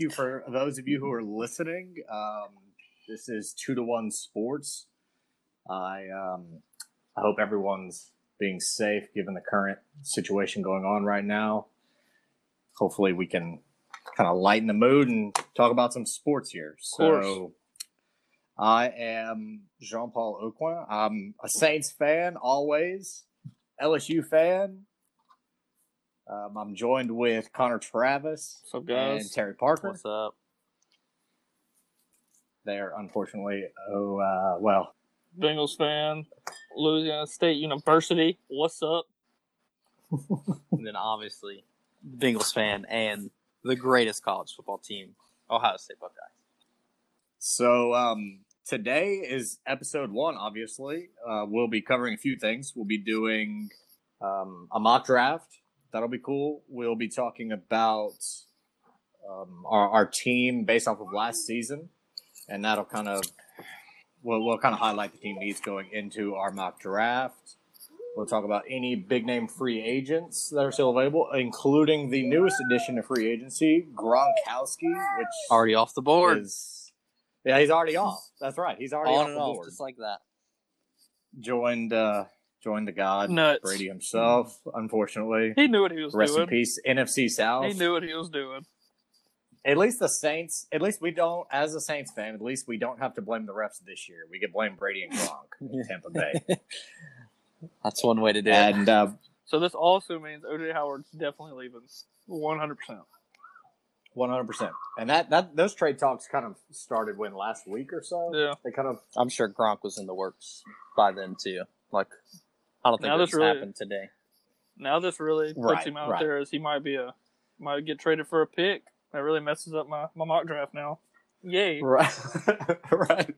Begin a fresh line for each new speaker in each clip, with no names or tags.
thank you for those of you who are listening. Um, this is two to one sports. I um, I hope everyone's being safe given the current situation going on right now. Hopefully, we can kind of lighten the mood and talk about some sports here. So, I am Jean Paul Aucoin. I'm a Saints fan always, LSU fan. Um, I'm joined with Connor Travis
What's up, guys?
and Terry Parker.
What's up?
They're unfortunately, oh, uh, well,
Bengals fan, Louisiana State University. What's up?
and then obviously Bengals fan and the greatest college football team, Ohio State Buckeyes.
So um, today is episode one. Obviously, uh, we'll be covering a few things. We'll be doing um, a mock draft. That'll be cool. We'll be talking about um, our, our team based off of last season, and that'll kind of we'll, we'll kind of highlight the team needs going into our mock draft. We'll talk about any big name free agents that are still available, including the newest addition to free agency, Gronkowski, which
Already off the board.
is yeah, he's already off. That's right. He's already
on
off the board.
just like that.
Joined uh joined the god
Nuts.
Brady himself, unfortunately.
He knew what he was
Rest
doing.
in peace, NFC South.
He knew what he was doing.
At least the Saints. At least we don't, as a Saints fan. At least we don't have to blame the refs this year. We can blame Brady and Gronk, in Tampa Bay,
That's one way to do it.
and uh,
So this also means OJ Howard's definitely leaving. One hundred percent.
one hundred percent. And that that those trade talks kind of started when last week or so.
Yeah.
They kind of
I'm sure Gronk was in the works by then too. Like, I don't think
Now
this
really-
happened today.
Now this really puts
Right,
him out
right.
there as he might be a might get traded for a pick. That really messes up my, my mock draft now. Yay.
Right. right.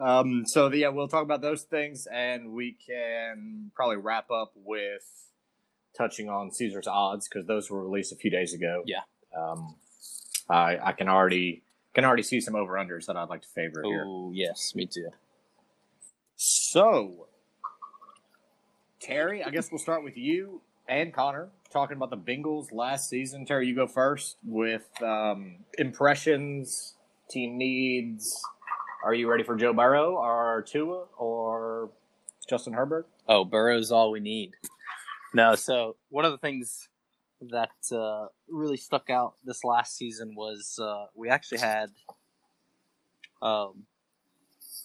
Um, so yeah, we'll talk about those things, and we can probably wrap up with touching on Caesar's odds because those were released a few days ago.
Yeah.
Um, I I can already can already see some over unders that I'd like to favor here.
Oh yes, me too.
So, Terry, I guess we'll start with you and Connor talking about the Bengals last season. Terry, you go first with um, impressions, team needs. Are you ready for Joe Burrow or Tua or Justin Herbert?
Oh, Burrow's all we need. No, so one of the things that uh, really stuck out this last season was uh, we actually had, um,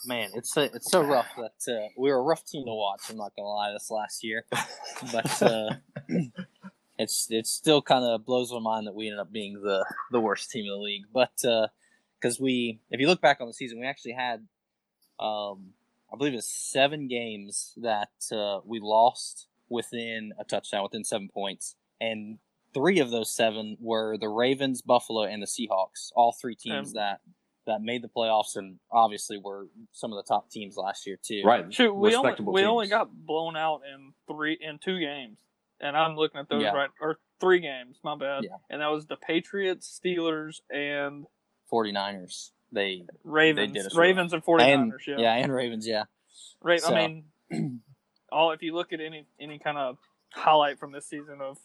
man, it's so, it's so rough that uh, we were a rough team to watch. I'm not gonna lie, this last year, but uh, it's it still kind of blows my mind that we ended up being the the worst team in the league. But because we, if you look back on the season, we actually had. Um, I believe it's seven games that uh, we lost within a touchdown, within seven points, and three of those seven were the Ravens, Buffalo, and the Seahawks. All three teams
Um,
that that made the playoffs, and obviously were some of the top teams last year too.
Right.
Shoot, we only
Respectable
we only got blown out in three in two games, and I'm looking at those
Yeah.
right or three games. My bad.
Yeah.
And that was the Patriots, Steelers, and
49ers. They
Ravens.
did
Ravens and 49ers.
and
yeah.
yeah, and Ravens. Yeah,
Right.
So-
I mean, all if you look at any any kind of highlight from this season of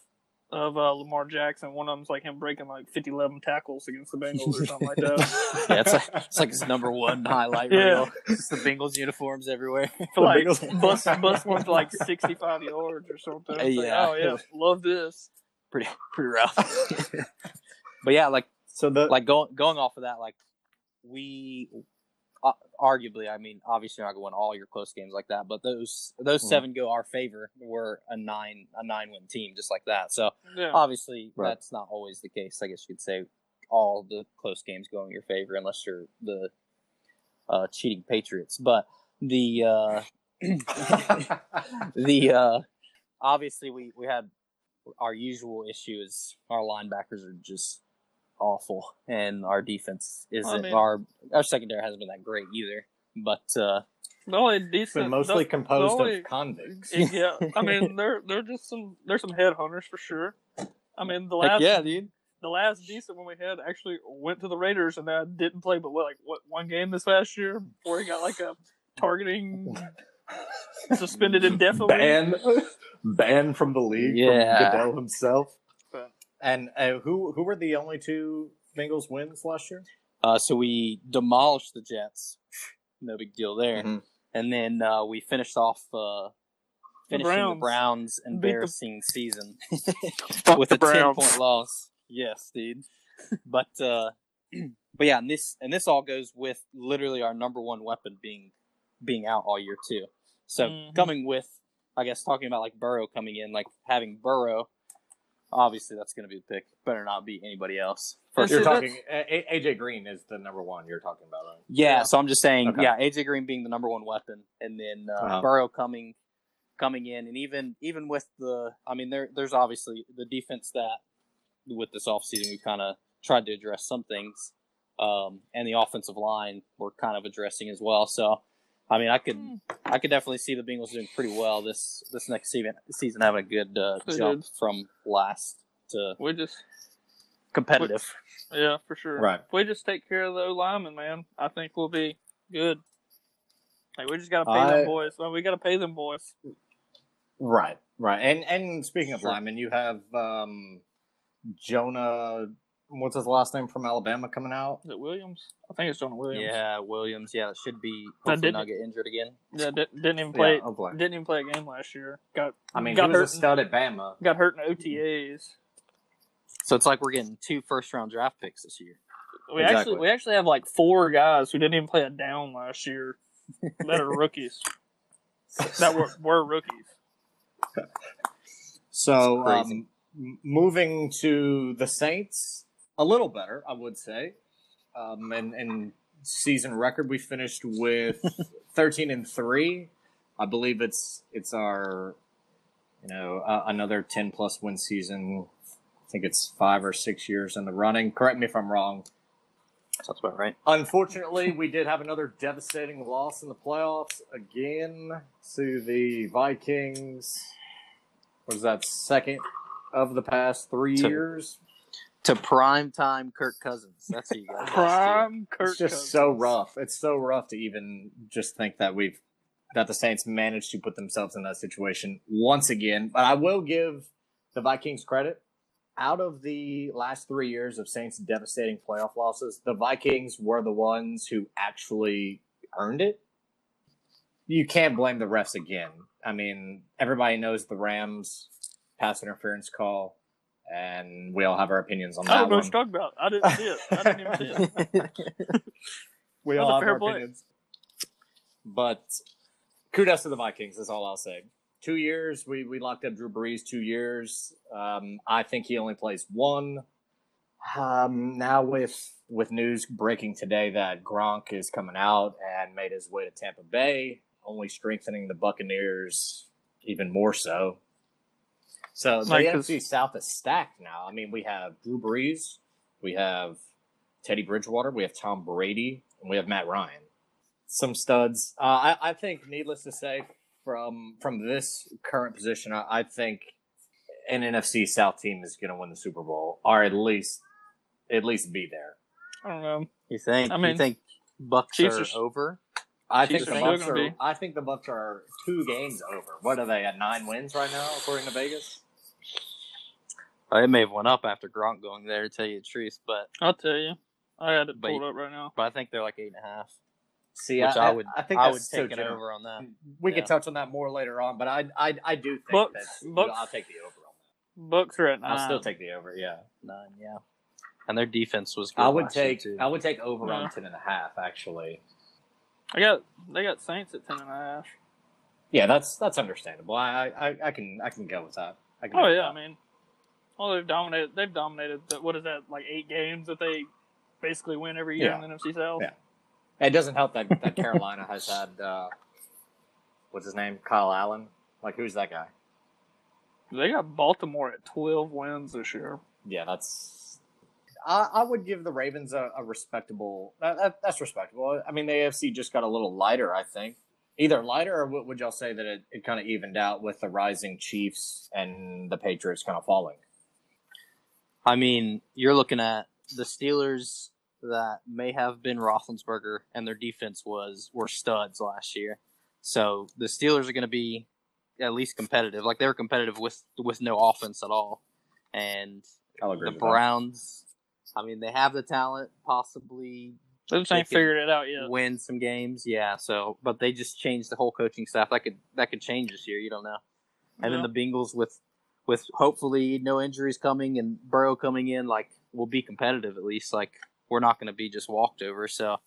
of uh, Lamar Jackson, one of them's like him breaking like 50, 11 tackles against the Bengals or something like that.
yeah. It's like it's like his number one highlight
Yeah.
reel. It's the Bengals uniforms everywhere.
For like
Bengals-
bust bust one for like sixty five yards or something. It's like,
Yeah.
oh yeah, love this.
pretty pretty rough. but yeah, like
So the
like going going off of that, like we uh, arguably, I mean, obviously you're not going to win all your close games like that, but those those
Mhm.
seven go our favor. We're a nine a nine win team just like that. So
Yeah.
obviously
Right.
that's not always the case. I guess you could say all the close games go in your favor unless you're the uh, cheating Patriots. But the uh, the uh, obviously we we had our usual issue is our linebackers are just awful and our defense isn't
mean-
our our secondary hasn't been that great either but uh
The only
it's
decent,
been mostly
the-
composed
the only-
of convicts.
yeah, I mean, they're they're just some they're some headhunters for sure. I mean, the
heck
last
yeah dude
the last decent one we had actually went to the Raiders and that didn't play, but what like what one game this last year before he got like a targeting suspended indefinitely.
Ban, ban from the league.
Yeah.
from Goodell himself.
But-
And uh, who who were the only two Bengals wins last year?
Uh, so we demolished the Jets. No big deal there.
Mhm.
And then uh, we finished off uh, finishing the
Browns.
Browns'
the-
embarrassing season with a ten point loss. Yes, dude. But uh, but yeah, and this and this all goes with literally our number one weapon being being out all year too. So
Mhm.
coming with, I guess, talking about like Burrow coming in, like having Burrow. Obviously, that's going to be the pick. Better not be anybody else.
Yeah,
For
see,
You're talking A- A- AJ Green is the number one you're talking about, right?
Yeah, so I'm just saying,
Okay.
yeah, AJ Green being the number one weapon, and then uh,
Uh-huh.
Burrow coming coming in, and even even with the, I mean, there there's obviously the defense that with this offseason we kind of tried to address some things, um, and the offensive line we're kind of addressing as well. So, I mean, I could
Hmm.
I could definitely see the Bengals doing pretty well this this next season season having a good uh, jump
did.
from last to
We just,
competitive.
yeah, for sure.
Right.
If we just take care of the linemen, man, I think we'll be good. Like we just gotta pay
I-
them boys. Well, we gotta pay them boys.
Right, right. And and speaking of
Sure.
linemen, you have um, Jonah. What's his last name from Alabama coming out?
Is it Williams? I think it's Jonah Williams.
Yeah, Williams. Yeah, it should be. Hopefully
didn't-
not get injured again.
Yeah, di- didn't even play.
Yeah, hopefully.
Didn't even play a game last year. Got
I mean,
got
he was
hurt.
a stud at Bama.
got hurt in OTAs.
So it's like we're getting two first round draft picks this year.
We
Exactly.
actually we actually have like four guys who didn't even play a down last year that are rookies. that were were rookies.
So, um, moving to the Saints, a little better, I would say. Um, and, and season record, we finished with thirteen and three. I believe it's it's our, you know, uh, another ten plus win season. I think it's five or six years in the running. Correct me if I'm wrong.
Sounds about right.
Unfortunately, we did have another devastating loss in the playoffs again to the Vikings. Was that second of the past three
To-
years?
To prime time Kirk Cousins. That's who you guys. lost to.
Prime Kirk.
It's just
Cousins.
so rough. It's so rough to even just think that we've that the Saints managed to put themselves in that situation once again. But I will give the Vikings credit. Out of the last three years of Saints' devastating playoff losses, the Vikings were the ones who actually earned it. You can't blame the refs again. I mean, everybody knows the Rams pass interference call, and we all have our opinions on
I
that
don't know
one.
what you're talking about. I didn't see it. I didn't even see it.
we all have our
play.
opinions. But kudos to the Vikings is all I'll say. Two years, we, we locked up Drew Brees. Two years, um, I think he only plays one. Um, now with with news breaking today that Gronk is coming out and made his way to Tampa Bay, only strengthening the Buccaneers even more so. So the
Like, 'cause-
NFC South is stacked now. I mean, we have Drew Brees, we have Teddy Bridgewater, we have Tom Brady, and we have Matt Ryan. Some studs. Uh, I, I think, needless to say, from from this current position, I, I think an NFC South team is going to win the Super Bowl, or at least at least be there.
I don't know.
You think?
I mean,
you
mean,
think Bucks
Chiefs
are,
are
over?
I
Chiefs
think the Bucks are.
be.
I think the Bucks are two games over. What are they at nine wins right now, according to Vegas?
Uh, it may have went up after Gronk going there, to tell you the truth, but
I'll tell you. I had it
But-
pulled up right now.
but I think they're like eight and a half.
See,
which I, would
I think
I would
so
take it over on that.
We
Yeah.
could touch on that more later on, but I I, I do think
Bucks-
that
Bucks-
I'll take the over on
Bucks are at nine.
I'll still take the over. Yeah,
Nine, yeah. And their defense was. Good
I would
last year,
take
too.
I would take over
Yeah.
on ten and a half. Actually,
I got they got Saints at ten and a half.
yeah, that's that's understandable. I I, I can I can go with that. I can
Oh
with
yeah, I mean, well they've dominated. They've dominated. The, what is that? Like eight games that they basically win every year
Yeah.
in the NFC South.
Yeah. It doesn't help that, that Carolina has had uh, what's his name, Kyle Allen. Like, who's that guy?
They got Baltimore at twelve wins this year.
Yeah, that's. I, I would give the Ravens a, a respectable. That, that, that's respectable. I mean, the AFC just got a little lighter. I think either lighter or would y'all say that it, it kind of evened out with the rising Chiefs and the Patriots kind of falling?
I mean, you're looking at the Steelers that may have been Roethlisberger, and their defense was were studs last year. So the Steelers are going to be at least competitive. Like they were competitive with with no offense at all, and the
with that.
Browns. I mean, they have the talent, possibly
They just
They
ain't
could
figured it out yet.
win some games. Yeah. So, but they just changed the whole coaching staff. That could that could change this year. You don't know. And
Yeah.
then the Bengals with with hopefully no injuries coming and Burrow coming in, like we'll be competitive at least. Like we're not going to be just walked over. So,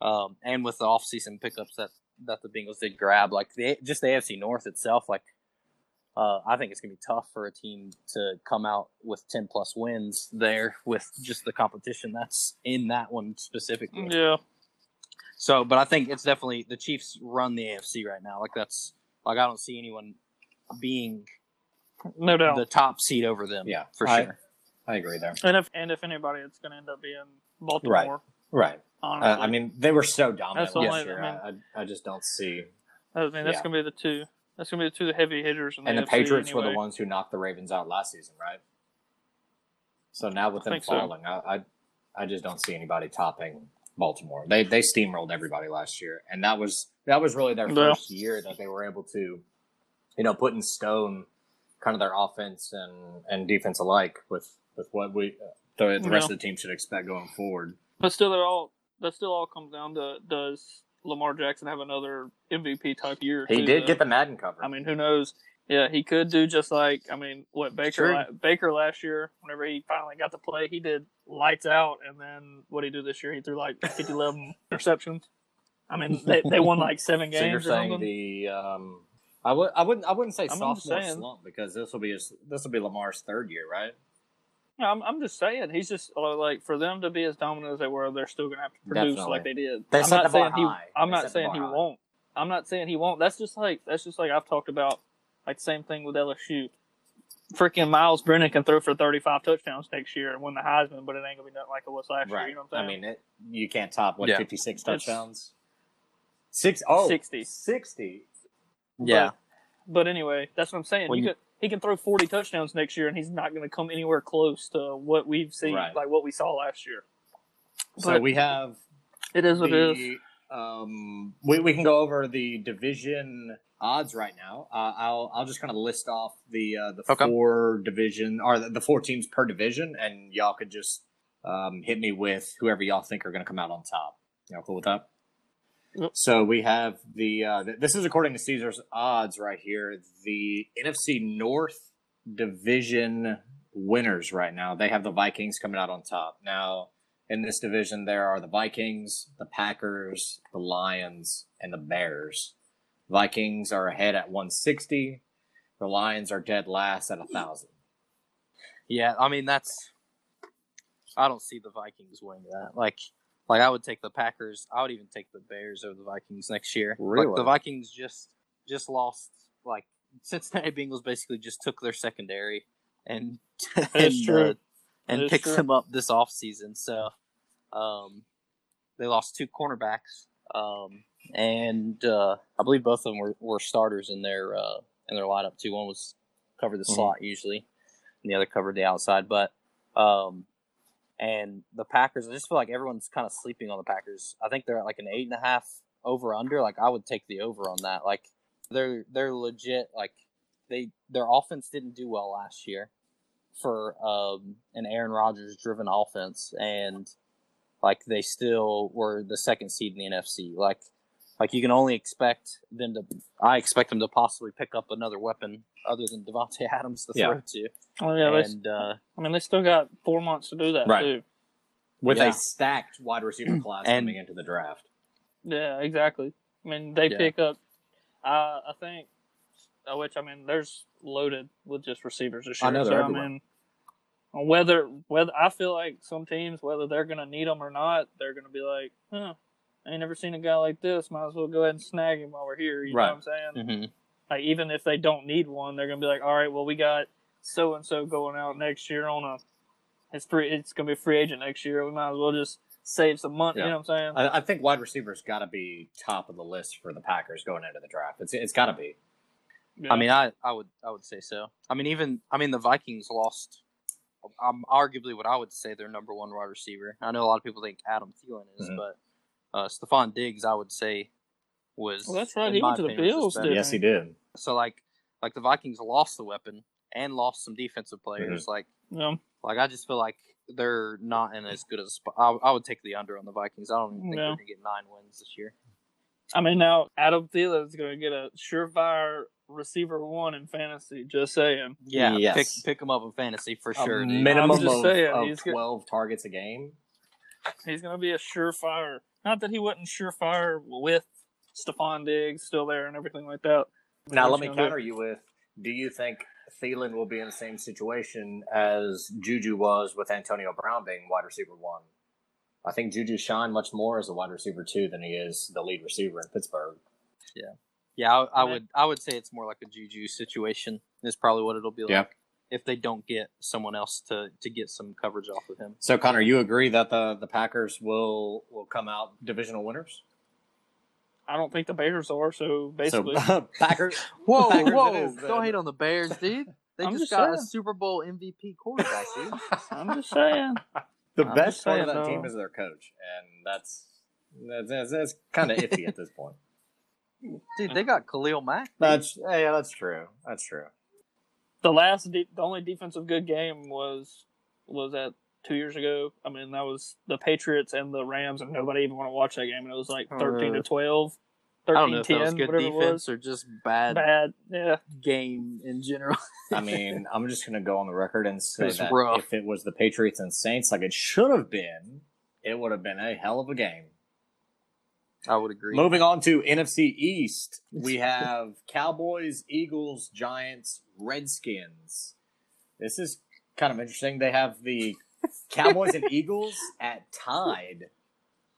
um, and with the offseason pickups that that the Bengals did grab, like the just the AFC North itself, like. Uh, I think it's gonna be tough for a team to come out with ten plus wins there with just the competition that's in that one specifically.
Yeah.
So, but I think it's definitely the Chiefs run the AFC right now. Like that's like I don't see anyone being
No doubt.
the top seed over them.
Yeah,
for
I-
sure.
I agree there.
and if and if anybody, it's going to end up being Baltimore.
Right.
Honestly,
Uh, I mean, they were so dominant
That's the
last year.
I mean-
I, I, I just don't see.
I mean that's
yeah.
going to be the two. That's going to be the two heavy hitters. In
And the
AFC
Patriots were the ones who knocked the Ravens out last season, right? So now with
I
them
think so.
falling, I, I I just don't see anybody topping Baltimore. They they steamrolled everybody last year, and that was that was really their
Yeah.
first year that they were able to, you know, put in stone kind of their offense and and defense alike with with what we uh, the, the rest
Yeah.
of the team should expect going forward.
But still, they're all. That still all comes down to does Lamar Jackson have another MVP type year?
He did
though?
get the Madden cover.
I mean, who knows? Yeah, he could do just like I mean, what Baker la- Baker last year. Whenever he finally got to play, he did lights out. And then what did he do this year? He threw like 50, 11 interceptions. I mean, they, they won like seven
so you're
games
saying the um, I would I wouldn't I wouldn't say
I'm
sophomore
saying.
slump because this will be his, this will be Lamar's third year, right?
No, I'm, I'm just saying he's just uh, like for them to be as dominant as they were, they're still gonna have to produce
Definitely.
like they did.
They
I'm
set
not
the bar
saying he.
high.
I'm
They
not saying he
high.
won't. I'm not saying he won't. That's just like that's just like I've talked about. Like the same thing with LSU. Freaking Myles Brennan can throw for 35 touchdowns next year and win the Heisman, but it ain't gonna be nothing like it was last year. You know what I'm saying?
I mean, it, you can't top what
Yeah.
56
It's-
touchdowns. Six oh
60.
60.
Yeah.
But anyway, that's what I'm saying.
When
You
you-
could, he can throw 40 touchdowns next year, and he's not going to come anywhere close to what we've seen,
Right.
like what we saw last year.
So
But
we have
it is what it is.
um we, we can go over the division odds right now. Uh, I'll I'll just kind of list off the uh, the
Okay.
four division or the, the four teams per division, and y'all could just um, hit me with whoever y'all think are going to come out on top. Y'all cool with that? So we have the uh, th- this is according to Caesar's odds right here. The NFC North division winners right now. They have the Vikings coming out on top. Now in this division, there are the Vikings, the Packers, the Lions, and the Bears. Vikings are ahead at 160. The Lions are dead last at a thousand.
Yeah, I mean that's. I don't see the Vikings winning that. Like, like I would take the Packers. I would even take the Bears over the Vikings next year. Like
Really?
the Vikings just just lost. Like Cincinnati Bengals basically just took their secondary and and, uh, and picked
true.
them up this offseason. So, um, they lost two cornerbacks. Um, and uh, I believe both of them were, were starters in their uh, in their lineup too. One was covered the
Mhm.
slot usually, and the other covered the outside. But um, and the Packers, I just feel like everyone's kind of sleeping on the Packers. I think they're at like an eight and a half over under. Like I would take the over on that. Like they're they're legit. Like they their offense didn't do well last year for um, an Aaron Rodgers driven offense, and like they still were the second seed in the NFC. Like like you can only expect them to. I expect them to possibly pick up another weapon other than Davante Adams to
Yeah.
throw to.
Oh yeah,
and uh,
I mean they still got four months to do that
Right.
too.
With
Yeah.
a stacked wide receiver class
And-
coming into the draft.
Yeah, exactly. I mean they
Yeah.
pick up. Uh, I think, uh, which I mean, there's loaded with just receivers this
I know,
so
they're
I
everywhere.
mean, whether whether I feel like some teams, whether they're gonna need them or not, they're gonna be like, huh. I ain't never seen a guy like this. Might as well go ahead and snag him while we're here. You
Right.
know what I'm saying?
mhm.
Like even if they don't need one, they're gonna be like, all right, well we got so and so going out next year on a it's free it's gonna be a free agent next year. We might as well just save some money.
Yeah.
You know what I'm saying?
I, I think wide receivers got to be top of the list for the Packers going into the draft. It's it's got to be.
Yeah.
I mean, I, I would I would say so. I mean, even I mean the Vikings lost. Um, arguably, what I would say their number one wide receiver. I know a lot of people think Adam Thielen is,
Mhm.
but uh, Stefon Diggs, I would say, was.
Well, that's right. He
my
went to the Bills, didn't
Yes, he did.
So like like the Vikings lost the weapon and lost some defensive players.
Mm-hmm.
Like
yeah.
Like I just feel like they're not in as good a spot. I, I would take the under on the Vikings. I don't even think
Yeah.
they're gonna get nine wins this year.
I mean, now Adam Thielen's going to get a surefire receiver one in fantasy. Just saying.
Yeah,
Yes.
pick pick them up in fantasy for
A
sure. dude.
minimum of,
saying,
of
he's good.
12 targets a game.
He's going to be a surefire. Not that he wasn't surefire with Stefon Diggs still there and everything like that.
Now,
What
let me
you gonna do?
counter you with do you think Thielen will be in the same situation as Juju was with Antonio Brown being wide receiver one? I think Juju shined much more as a wide receiver two than he is the lead receiver in Pittsburgh.
Yeah, I, I would I would say it's more like a Juju situation. Is probably what it'll be like.
Yeah.
If they don't get someone else to, to get some coverage off of him.
So, Connor, you agree that the, the Packers will will come out divisional winners?
I don't think the Bears are. So basically,
so, Packers.
Whoa,
Packers
whoa!
is,
Don't hate on the Bears, dude. They just
just
got a. Super Bowl MVP quarterback, dude.
I'm just saying.
The
I'm
best
just
part of
saying,
that team is their coach, and that's that's, that's, that's kind of iffy at this point.
Dude, they got Khalil Mack. dude.
That's yeah, that's true. That's true.
The last, de- the only defensive good game was was that two years ago. I mean, that was the Patriots and the Rams, and nobody even want to watch that game. And it was like thirteen to
Uh,
12,
I
13
don't know if
10,
that was good
whatever it was.
or just bad,
Bad, yeah.
game in general.
I mean, I'm just gonna go on the record and say that
rough.
if it was the Patriots and Saints, like it should have been, it would have been a hell of a game.
I would agree.
Moving on to NFC East, we have Cowboys, Eagles, Giants, Redskins. This is kind of interesting. They have the Cowboys and Eagles at tied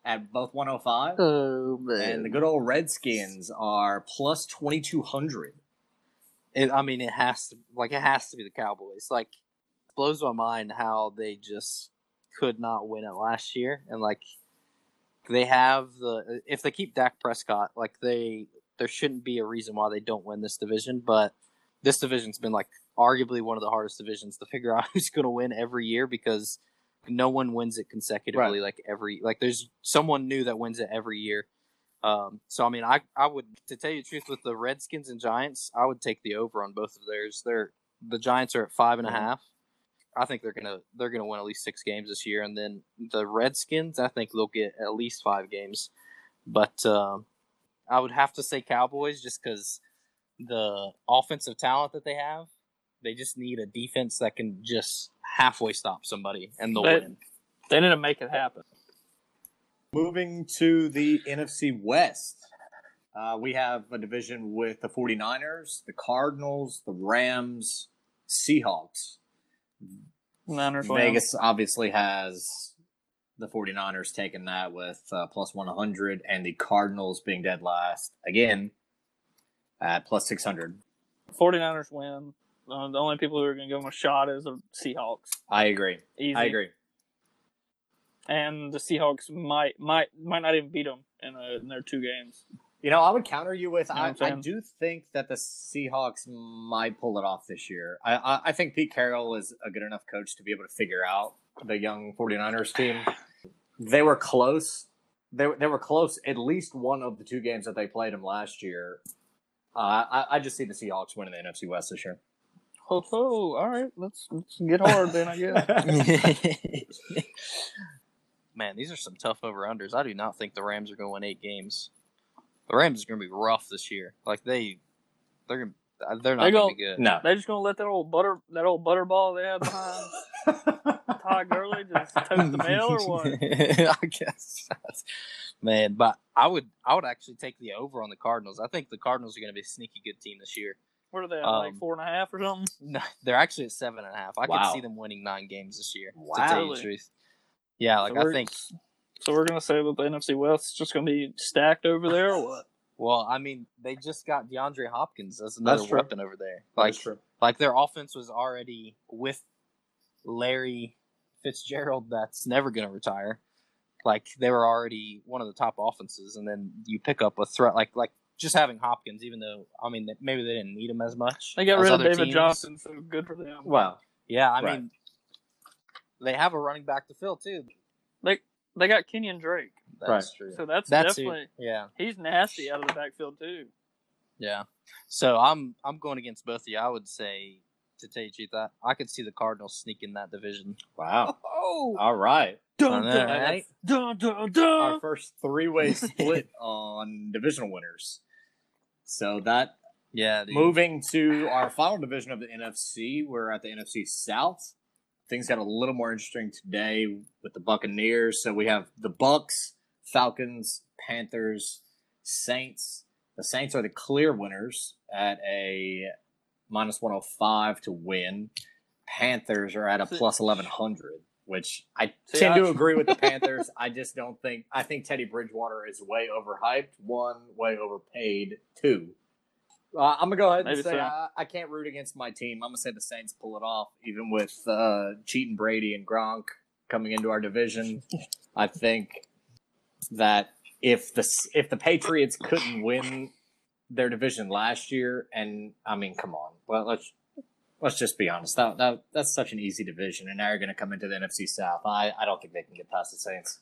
at both 105,
Oh man!
Oh, and the good old Redskins are plus 2200.
It, I mean, it has to like it has to be the Cowboys. Like, blows my mind how they just could not win it last year, and like they have the if they keep Dak Prescott, like they there shouldn't be a reason why they don't win this division. But this division's been like arguably one of the hardest divisions to figure out who's going to win every year because no one wins it consecutively. Like every like there's someone new that wins it every year. Um, so I mean, I I would to tell you the truth with the Redskins and Giants, I would take the over on both of theirs. They're the Giants are at five and a
Mhm.
half. I think they're gonna they're gonna win at least six games this year, and then the Redskins, I think they'll get at least five games. But um, I would have to say Cowboys just because the offensive talent that they have, they just need a defense that can just halfway stop somebody, and they'll
They-
win.
They need to make it happen.
Moving to the NFC West, uh, we have a division with the 49ers, the Cardinals, the Rams, Seahawks.
Niners.
Vegas obviously has the 49ers taking that with uh, plus 100 and the Cardinals being dead last again at plus 600.
49ers win. Uh, the only people who are going to give them a shot is the Seahawks.
I agree.
Easy.
I agree.
And the Seahawks might might might not even beat them in, a, in their two games.
You know, I would counter you with
You know
I,
I'm
I
saying?
do think that the Seahawks might pull it off this year. I, I, I think Pete Carroll is a good enough coach to be able to figure out the young 49ers team. They were close. They, were- they were close at least one of the two games that they played them last year. Uh, I, I just see the Seahawks winning the NFC West this year.
Ho ho! All right, let's let's get hard then. I guess.
Man, these are some tough over unders. I do not think the Rams are going to win eight games. The Rams are going to be rough this year. Like they, they're gonna, uh, they're not going to
go-
be good.
no.
they're just gonna let that old butter that old butterball they had behind Todd Gurley just tote the mail or what?
I guess. that's- Man, but I would, I would actually take the over on the Cardinals. I think the Cardinals are going to be a sneaky good team this year.
What are they at,
Um,
like four and a half or something?
No, they're actually at seven and a half. I
Wow.
could see them winning nine games this year. To
Wow.
tell you the truth. Yeah, like
so
I think.
So we're gonna say that the NFC West is just gonna be stacked over there, or what?
Well, I mean, they just got DeAndre Hopkins as another
That's true.
weapon over there. Like,
true.
like their offense was already with Larry Fitzgerald. That's never going to retire. Like they were already one of the top offenses, and then you pick up a threat like like just having Hopkins. Even though I mean maybe they didn't need him as much.
They got rid of David
teams.
Johnson, so good for them.
Well,
Yeah, I
Right.
mean they have a running back to fill too.
They they got Kenyon Drake,
That's
Right.
true.
so that's,
That's
definitely
it. Yeah.
he's nasty out of the backfield too.
Yeah. So I'm I'm going against both of you. I would say to tell you the truth, that I could see the Cardinals sneaking that division.
Wow.
Oh,
All right.
dun,
I know,
dun,
right?
dun, dun,
Our first three-way split on divisional winners. So that
Yeah, dude.
moving to our final division of the NFC, we're at the NFC South. Things got a little more interesting today with the Buccaneers. So we have the Bucks, Falcons, Panthers, Saints. The Saints are the clear winners at a minus 105 to win. Panthers are at a plus 1100, which I
See,
tend to agree with the Panthers. I just don't think, I think Teddy Bridgewater is way overhyped. One, way overpaid. Two, uh, I'm gonna go ahead and
Maybe
say
so.
I, I can't root against my team. I'm gonna say the Saints pull it off, even with uh, cheating Brady and Gronk coming into our division. I think that if the if the Patriots couldn't win their division last year, and I mean, come on, well let's let's just be honest. That, that that's such an easy division, and now you're gonna come into the NFC South. I I don't think they can get past the Saints.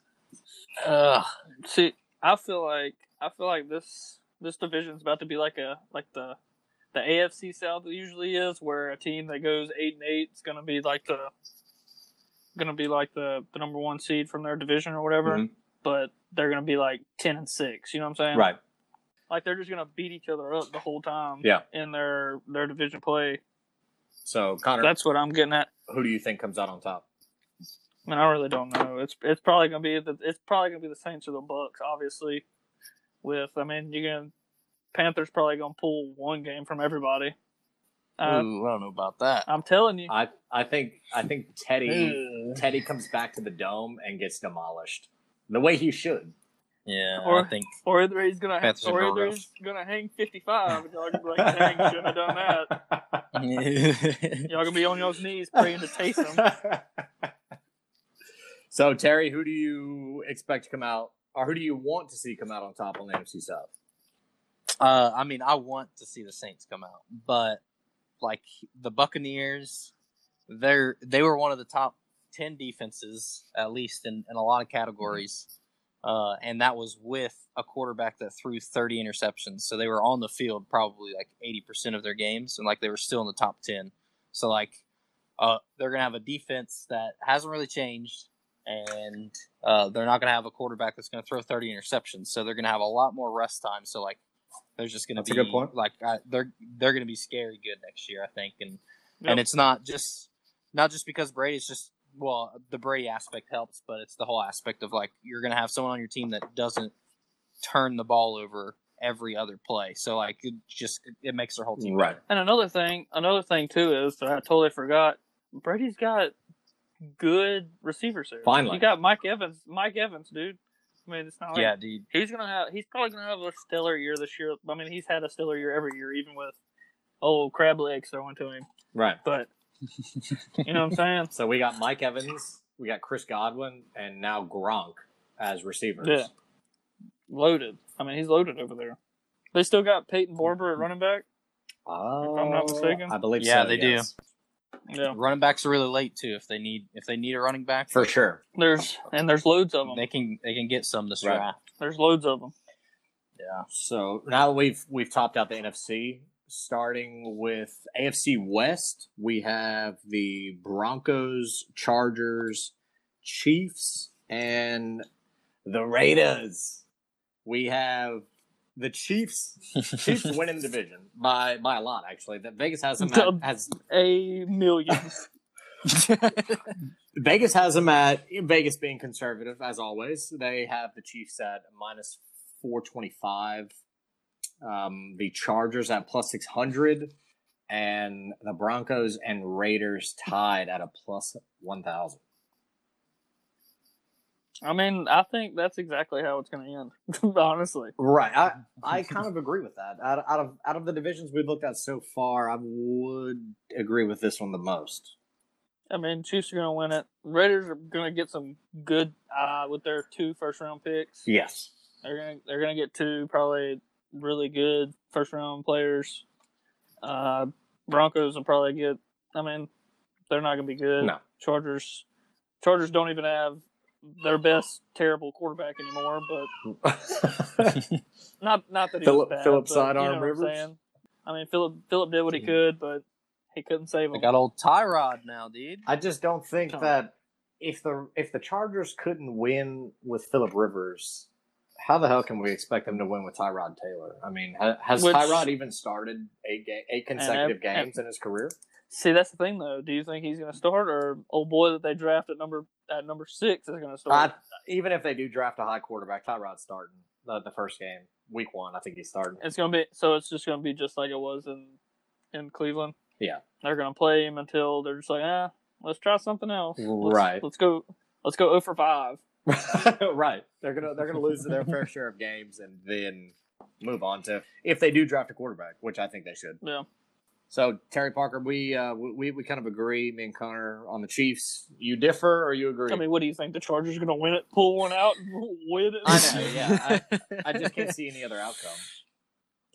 Ugh.
See, I feel like I feel like this this division's about to be like a like the the AFC South usually is, where a team that goes eight and eight is gonna be like the gonna be like the the number one seed from their division or whatever.
Mhm.
But they're gonna be like ten and six. You know what I'm saying?
Right.
Like they're just gonna beat each other up the whole time.
Yeah.
In their their division play.
So Connor,
That's what I'm getting at.
who do you think comes out on top?
I mean, I really don't know. It's it's probably gonna be the it's probably gonna be the Saints or the Bucks, obviously. With I mean, you're gonna Panthers probably gonna pull one game from everybody. Uh,
Ooh, I don't know about that.
I'm telling you,
I I think I think Teddy Teddy comes back to the dome and gets demolished the way he should.
Yeah,
Or-
I think
or either he's gonna
Panthers
or
going
either he's gonna hang 55, and y'all gonna be like, dang, shouldn't have done that. Y'all gonna be on y'all's knees praying to Taysom.
so Terry, who do you expect to come out, or who do you want to see come out on top on the NFC South?
Uh, I mean, I want to see the Saints come out, but like the Buccaneers, they're they were one of the top ten defenses at least in, in a lot of categories, uh, and that was with a quarterback that threw thirty interceptions. So they were on the field probably like eighty percent of their games, and like they were still in the top ten. So like, uh, they're gonna have a defense that hasn't really changed. And uh, they're not going to have a quarterback that's going to throw 30 interceptions, so they're going to have a lot more rest time. So like, there's just going to
That's a
be
good point.
like uh, they're they're going to be scary good next year, I think, and
Yep.
and it's not just not just because Brady. Brady's just well the Brady aspect helps, but it's the whole aspect of like you're going to have someone on your team that doesn't turn the ball over every other play, so like it just it makes their whole team
Right.
And another thing, another thing too is that I totally forgot. Brady's got good receivers there.
Finally.
you got Mike Evans. Mike Evans, dude. I mean, it's not like
Yeah, dude.
he's gonna have. He's probably gonna have a stellar year this year. I mean, he's had a stellar year every year, even with old crab legs throwing to him.
Right.
But you know what I'm saying?
So we got Mike Evans, we got Chris Godwin, and now Gronk as receivers.
Yeah. Loaded. I mean, he's loaded over there. They still got Peyton Barber at running back.
Oh,
If I'm not oh, mistaken.
I believe
Yeah,
so,
they do.
Yes.
Yeah,
Running backs are really late too. If they need if they need a running back,
For sure.
there's and there's loads of them.
they can they can get some this
Right.
draft.
There's loads of them.
Yeah.
So now that we've we've topped out the NFC, starting with AFC West, we have the Broncos, Chargers, Chiefs, and the Raiders. We have the Chiefs. Chiefs winning the division by by a lot, actually. That Vegas has them at, has
A million.
Vegas has them at Vegas being conservative as always. They have the Chiefs at minus four twenty five, um, the Chargers at plus six hundred, and the Broncos and Raiders tied at a plus one thousand.
I mean, I think that's exactly how it's going to end. Honestly,
Right, I I kind of agree with that. Out, out of out of the divisions we've looked at so far, I would agree with this one the most.
I mean, Chiefs are going to win it. Raiders are going to get some good uh, with their two first round picks.
Yes,
They're gonna they're gonna get two probably really good first round players. Uh, Broncos will probably get. I mean, they're not gonna be good.
No.
Chargers, Chargers don't even have their best terrible quarterback anymore. But not not that he
Philip-
was bad,
Philip
but
Sidearm
you know I'm
Rivers?
saying? I mean, Philip Philip did what he could, but He couldn't save
They
him.
got old Tyrod now, dude.
I just don't think
Tom.
that if the if the Chargers couldn't win with Philip Rivers, how the hell can we expect them to win with Tyrod Taylor? I mean, has
Which-
Tyrod even started eight ga- eight consecutive
ev- ev-
games in his career?
See, that's the thing though. Do you think he's going to start, or old boy that they draft at number at number six is going to start?
I, even if they do draft a high quarterback, Tyrod's starting the, the first game, week one. I think he's starting.
It's going to be so. It's just going to be just like it was in in Cleveland.
Yeah.
they're going to play him until they're just like, ah, let's try something else. Let's-
Right.
Let's go. Let's go 0 for five.
right. They're gonna they're gonna lose their fair share of games and then move on to if they do draft a quarterback, which I think they should.
Yeah.
So Terry Parker, we uh, we we kind of agree. Me and Connor on the Chiefs. You differ or you agree?
I mean, what do you think? The Chargers are going to win it, pull one out, and win it?
I know, yeah. I just can't see any other outcome.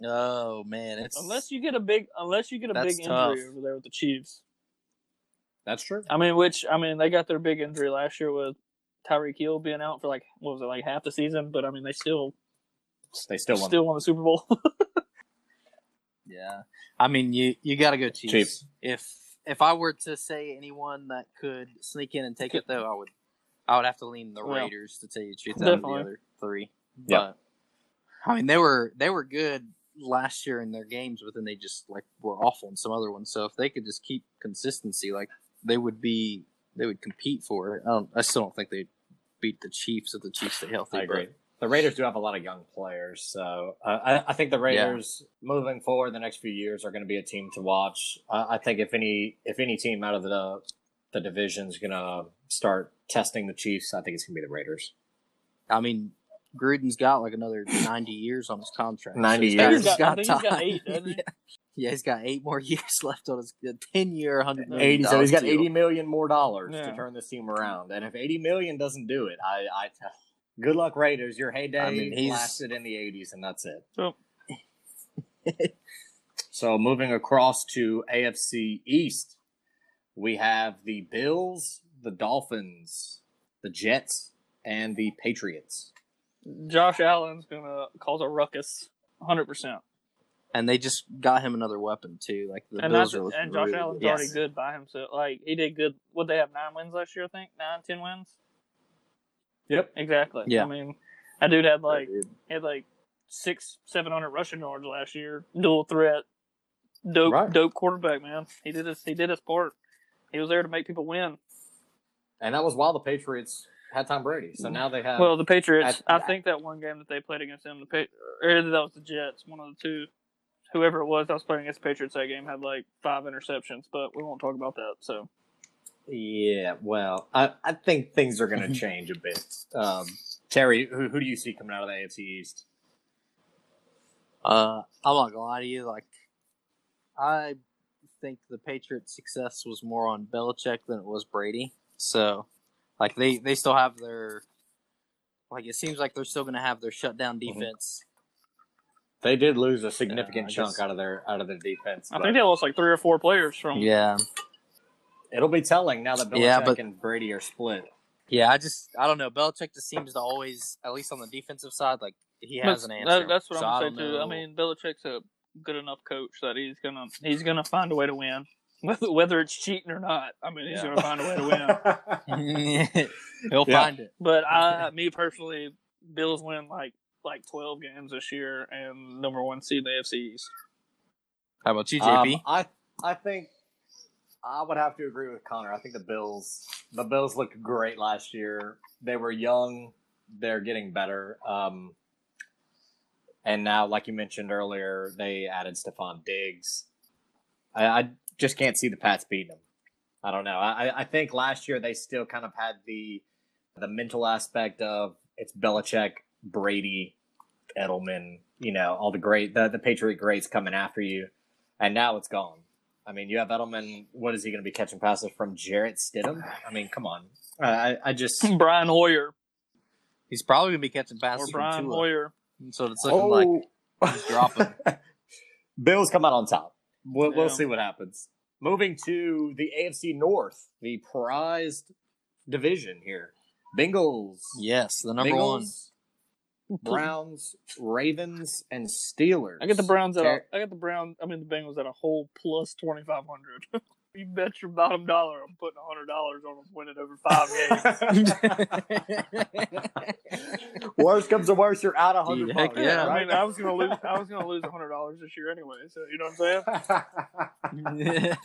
oh man, it's
Unless you get a big, unless you get a
That's
big
tough.
injury over there with the Chiefs.
That's true.
I mean, which I mean, they got their big injury last year with Tyreek Hill being out for like what was it, like half the season? But I mean, they still
They still won.
still won the Super Bowl.
yeah. I mean, you you got to go Chiefs.
Chiefs.
If if I were to say anyone that could sneak in and take it, though, I would I would have to lean the
Well,
Raiders to tell you the truth. Out of the
definitely.
other three.
Yeah.
But, I mean, they were they were good last year in their games, but then they just like were awful in some other ones. So if they could just keep consistency, like they would be, they would compete for it. I don't. I still don't think they'd beat the Chiefs if the Chiefs stay healthy.
I
but-
agree. The Raiders do have a lot of young players, so uh, I, I think the Raiders moving forward the next few years are going to be a team to watch. Uh, I think if any if any team out of the the division is going to start testing the Chiefs, I think it's going to be the Raiders.
I mean, Gruden's got like another 90 years on his contract.
90
he's
years.
He's got- I think he's got eight, doesn't he?
yeah. Yeah, he's got eight more years left on his 10 year, 100 million.
Eighty, so he's got
deal.
eighty million more dollars to turn this team around. And if eighty million doesn't do it, I, I good luck Raiders. Your heyday
I mean, he's-
lasted in the eighties, and that's it.
So-
So moving across to AFC East, we have the Bills, the Dolphins, the Jets, and the Patriots.
Josh Allen's gonna cause a ruckus, hundred percent.
And they just got him another weapon, too. Like, the
And
Bills are looking
and Josh
really
Allen's
good.
already
Yes.
good by himself. Like he did good. Would they have nine wins last year? I think nine, ten wins.
Yep.
Exactly.
Yeah.
I mean, that dude had like he had like six, seven hundred rushing yards last year. Dual threat, dope,
Right.
dope quarterback, man. He did his he did his part. He was there to make people win.
And that was while the Patriots had Tom Brady. So now they have.
Well, the Patriots.
at-
I think that one game that they played against them, the pa- or that was the Jets, one of the two. Whoever it was that was playing against the Patriots that game had like five interceptions, but we won't talk about that. So
yeah, well, I, I think things are going to change a bit. Um, Terry, who, who do you see coming out of the AFC East?
Uh, I'm not gonna lie to you. Like, I think the Patriots' success was more on Belichick than it was Brady. So, like, they they still have their like it seems like they're still gonna have their shutdown
Mhm.
defense.
They did lose a significant
I
chunk
guess-
out of their out of their defense.
I
but
think they lost like three or four players from.
Yeah,
it'll be telling now that Belichick
Yeah, but-
and Brady are split.
yeah. I just I don't know. Belichick just seems to always, at least on the defensive side, like he
But
has an answer.
that- that's what
So
I'm
I
gonna say
don't
too. I mean, Belichick's a good enough coach that he's gonna he's gonna find a way to win, whether whether it's cheating or not. I mean, he's
Yeah.
gonna find a way to win.
he'll
Yeah.
find it.
But I, me personally, Bills win like like 12 games this year and number one seed in the AFC East.
How about you,
Um,
JP?
I I think I would have to agree with Connor. I think the Bills the Bills looked great last year. They were young. They're getting better. Um, and now, like you mentioned earlier, they added Stefon Diggs. I, I just can't see the Pats beating them. I don't know. I, I think last year they still kind of had the the mental aspect of it's Belichick, Brady, Edelman, you know, all the great the, the Patriot greats coming after you, and now it's gone. I mean, you have Edelman. What is he going to be catching passes from Jarrett Stidham? I mean, come on. I I, I just
Brian Hoyer
He's probably gonna be catching
or
passes from
Brian
Tua.
Hoyer.
So it's looking like
Oh.
he's dropping.
Bills come out on top. We'll, we'll see what happens. Moving to the AFC North, the prized division here. Bengals.
yes, the number one.
Bengals Browns, Ravens, and Steelers.
I get the Browns at a,
Ter-
I got the Browns. I mean the Bengals at a whole plus twenty five hundred. you bet your bottom dollar I'm putting hundred dollars on them winning over five games.
worst comes to worst, you're out a
Dude,
hundred
heck
bucks.
yeah.
I mean I was gonna lose. I was gonna lose hundred dollars this year anyway. So you know what I'm saying?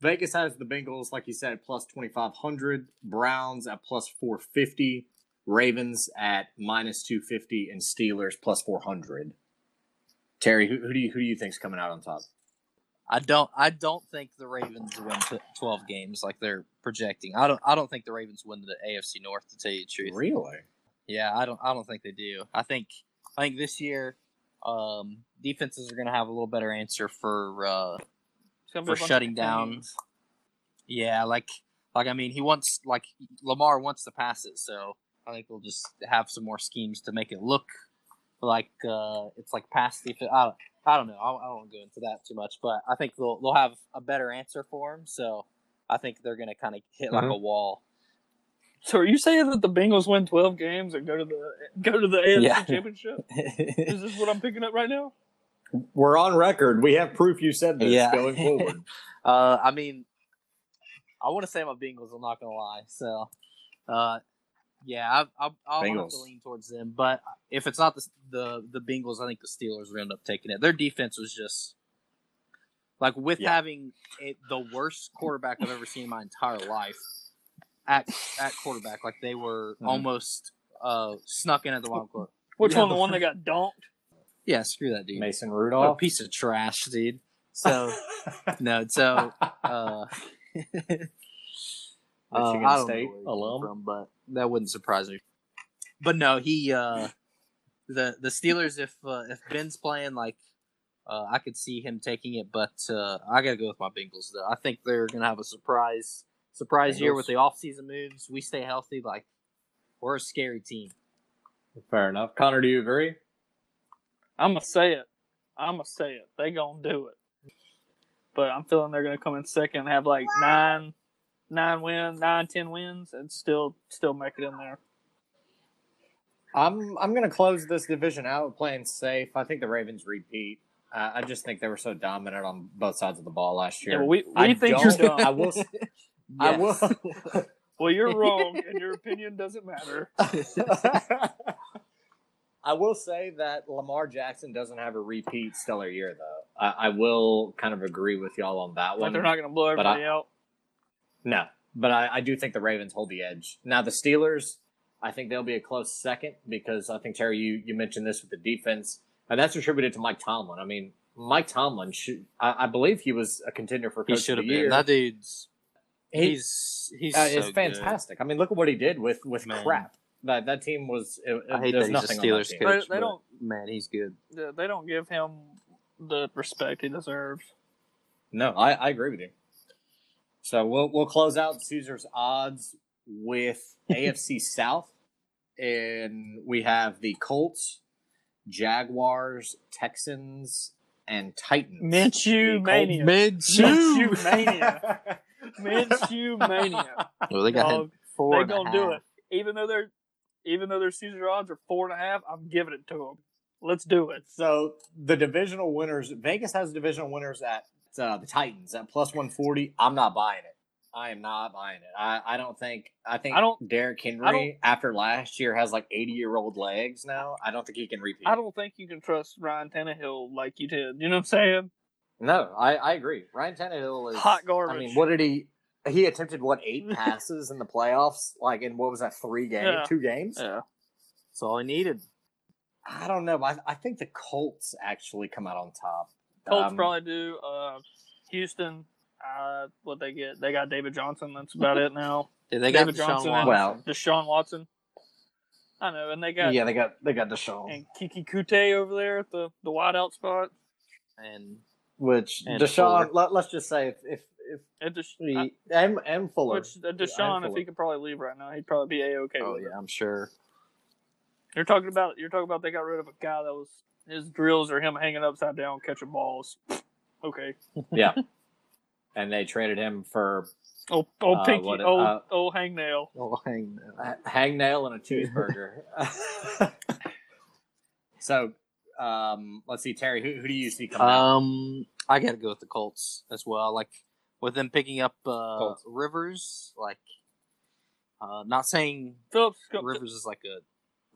Vegas has the Bengals, like you said, plus 2,500. Browns at plus 450. Ravens at minus 250. And Steelers plus 400. Terry, who, who do you who do you think's coming out on top?
I don't. I don't think the Ravens win twelve games like they're projecting. I don't. I don't think the Ravens win the AFC North. To tell you the truth,
Really?
yeah, I don't. I don't think they do. I think. I think this year, um, defenses are going to have a little better answer for. Uh,
It's
For
a bunch of
shutting down.
contains.
yeah, like, like I mean, he wants like Lamar wants to pass it, so I think they'll just have some more schemes to make it look like uh, it's like past the. I don't, I don't know. I, I don't want to go into that too much, but I think they'll they'll have a better answer for him. So I think they're going to kind of hit like
Mhm.
a wall.
So are you saying that the Bengals win twelve games and go to the go to the AFC
Yeah.
Championship? Is this what I'm picking up right now?
We're on record. We have proof you said this
Yeah.
going forward.
uh, I mean, I want to say my Bengals. I'm not gonna lie. So, uh, yeah, I, I, I'll have
Bengals.
to lean towards them. But if it's not the the the Bengals, I think the Steelers will end up taking it. Their defense was just like with
Yeah.
having it, the worst quarterback I've ever seen in my entire life at at quarterback. Like they were
Mhm.
almost uh, snuck in at the wild card.
Which
Yeah,
one? The one that got donked?
Yeah, screw that dude.
Mason
What a
Rudolph.
piece of trash, dude. So no, so uh,
Michigan
I don't
State
know where he came
alum.
from, but that wouldn't surprise me. But no, he uh, the the Steelers. If uh, if Ben's playing, like uh, I could see him taking it, but uh, I got to go with my Bengals. Though I think they're gonna have a surprise surprise year with the offseason moves. We stay healthy, like we're a scary team.
Fair enough. Connor, do you agree?
I'm gonna say it. I'm gonna say it. They gonna do it. But I'm feeling they're gonna come in second, and have like nine, nine wins, nine, ten wins, and still, still make it in there.
I'm I'm gonna close this division out playing safe. I think the Ravens repeat. Uh, I just think they were so dominant on both sides of the ball last
Yeah,
year.
well, we we
I
think you're dumb.
I will. I will.
Well, you're wrong, and your opinion doesn't matter.
I will say that Lamar Jackson doesn't have a repeat stellar year, though. I, I will kind of agree with y'all on that one.
they're not gonna blow
But I-
everybody out.
No, but I, I do think the Ravens hold the edge. Now the Steelers, I think they'll be a close second because I think Terry, you you mentioned this with the defense, and that's attributed to Mike Tomlin. I mean, Mike Tomlin should, I, I believe he was a contender for
he
coach
should
of
have
the
been.
year.
That dude's
He-
he's he's
uh,
so
it's fantastic. I mean, look at what he did with with
Man.
crap. That that team was. It,
I hate that he's a
nothing on
Steelers
team.
coach.
They- they
but,
don't-
Man, he's good.
They they don't give him the respect he deserves.
No, I, I agree with you. So we'll we'll close out Caesar's odds with AFC South, and we have the Colts, Jaguars, Texans, and Titans.
Minshew
The
mania.
Minshew.
Minshew mania. Minshew mania.
Well, they got him
Dog,
four.
they
and a
gonna do it. Even though they're even though their Caesar odds are four and a half, I'm giving it to them. Let's do it.
So the divisional winners, Vegas has divisional winners at uh, the Titans at plus one forty. I'm not buying it. I am not buying it. I, I don't think. I think
I don't-
Derrick
I don't-
Henry after last year has like 80 year old legs now. I don't think he can repeat.
I don't think you can trust Ryan Tannehill like you did. You know what I'm saying?
No, I, I agree. Ryan Tannehill is
Hot garbage.
I mean, what did he? He attempted what eight passes in the playoffs? Like in what was that? Three games?
Yeah.
Two games?
Yeah.
That's all he needed.
I don't know. I, I think the Colts actually come out on top.
Colts
Um,
probably do. Uh, Houston, uh, what they get? They got David Johnson. That's about it now.
Yeah, they got Deshaun
Johnson
Watson.
Well,
Deshaun Watson. I know, and they got
yeah, they got they got Deshaun,
and Keke Coutee over there at the the wideout spot.
and
which
and
Deshaun. Let, let's just say if if, if
And Desha-
we and and Fuller,
which uh, Deshaun, if he could probably leave right now, he'd probably be a okay.
oh
with it.
yeah, I'm sure.
You're talking about you're talking about they got rid of a guy that was his drills are him hanging upside down catching balls. Okay,
yeah. and they traded him for
Oh, old
Uh,
pinky,
what-
old
uh,
old hangnail.
Oh, hang
a hangnail and a cheeseburger. so, um, let's see, Terry, who, who do you see coming out?
Um, I got to go with the Colts as well. Like with them picking up uh, Rivers, like uh, not saying
Phillips.
Rivers is like a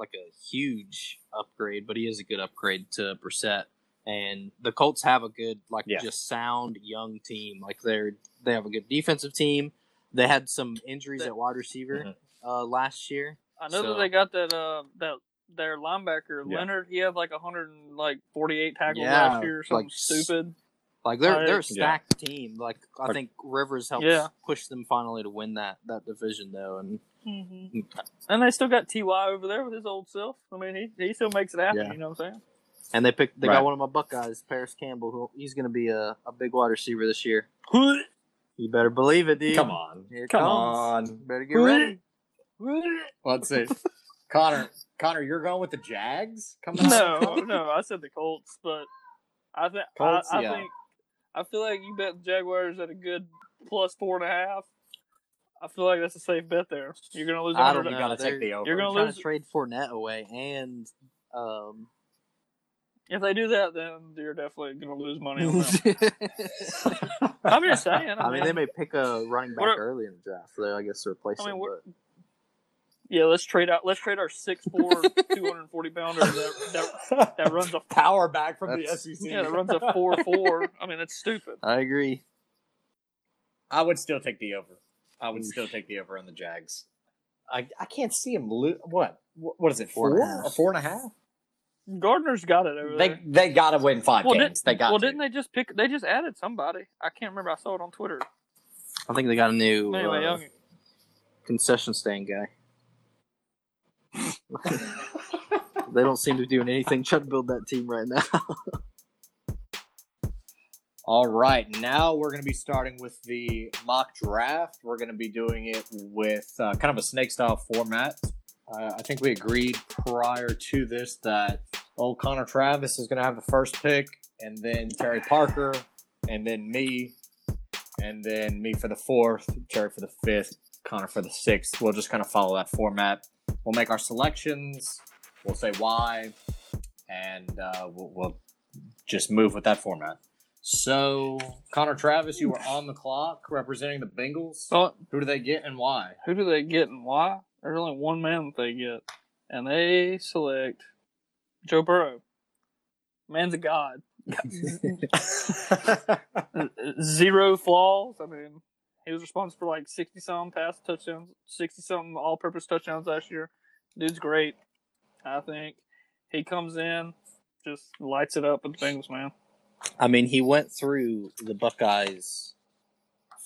like a huge upgrade, but he is a good upgrade to Brissett. And the Colts have a good, like,
Yeah.
just sound young team. Like they're they have a good defensive team. They had some injuries
They-
at wide receiver
Mhm.
uh, last year.
I know
so-
that they got that uh that their linebacker
Yeah.
Leonard. He had like hundred like forty eight tackles
Yeah,
last year or something
like,
stupid.
Like they're they're a
Yeah.
stacked team. Like I think Rivers helps
Yeah.
push them finally to win that that division though. And
Mm-hmm. And they still got Ty over there with his old self. I mean, he he still makes it happen.
Yeah.
You know what I'm saying?
and they picked they
Right.
got one of my Buckeyes, Parris Campbell. Who he's going to be a, a big wide receiver this year. You better believe it, dude.
Come on.
Here
Come
comes.
on.
Better get ready.
Let's see. Connor, Connor, you're going with the Jags? Coming out?
no, no, I said the Colts, but I think I, I
yeah.
think I feel like you bet the Jaguars at a good plus four and a half. I feel like that's a safe bet there. You're gonna lose.
I don't know.
You gotta take
They're-
the over.
You're gonna
trying
lose
to trade Fournette away, and um,
If they do that, then you're definitely gonna lose money on them. I'm just saying. I,
I mean, they may pick a running back
are-
early in the draft, so I guess to replace
I mean,
him.
Yeah, let's trade out. Let's trade our 6'4", 240 pounder that, that that runs a
power back from the SEC.
yeah that runs a four four. I mean, that's stupid.
I agree.
I would still take the over. I would still take the over on the Jags. I I can't see him lo- what Wh- what is it
Four
four
and a half.
Or four and a half?
Gardner's got it over
They
there.
they got to win five
Well,
games.
did,
they got
well,
to.
didn't they just pick? They just added somebody. I can't remember. I saw it on Twitter.
I think they got a new
Anyway,
uh, concession stand guy. they don't seem to be doing anything trying to build that team right now.
All right, now we're going to be starting with the mock draft. We're going to be doing it with uh, kind of a snake style format. Uh, I think we agreed prior to this that old Connor Travis is going to have the first pick, and then Terry Parker, and then me, and then me for the fourth, Terry for the fifth, Connor for the sixth. We'll just kind of follow that format. We'll make our selections. We'll say why, and uh, we'll, we'll just move with that format. So, Connor Travis, you were on the clock representing the Bengals.
so
Who do they get and why?
who do they get and why? There's only one man that they get, and they select Joe Burrow. Man's a god. Zero flaws. I mean, he was responsible for like sixty some pass touchdowns, 60 some all purpose touchdowns last year. Dude's great. I think he comes in, just lights it up with the Bengals, man.
I mean, he went through the Buckeyes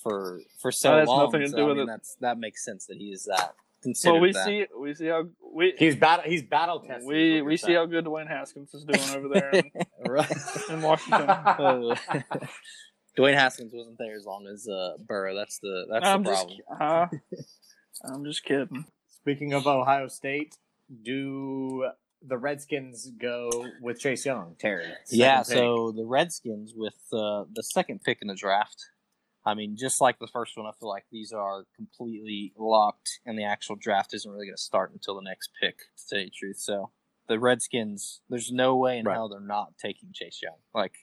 for for so
That has
long.
nothing to
so,
do
I
with
mean,
it.
That's that makes sense that he is that considered.
Well, we
that.
see we see how we
he's battle. He's battle tested. is
we we see how good Dwayne Haskins is doing over there in,
Right.
in Washington.
Uh, Dwayne Haskins wasn't there as long as uh, Burrow. That's the that's
I'm
the
just,
problem.
I'm just kidding.
Speaking of Ohio State, do the Redskins go with Chase Young, Terry?
Yeah,
pick.
so the Redskins with uh, the second pick in the draft. I mean, just like the first one, I feel like these are completely locked, and the actual draft isn't really going to start until the next pick. To tell you the truth, so the Redskins, there's no way in
Right.
hell they're not taking Chase Young. Like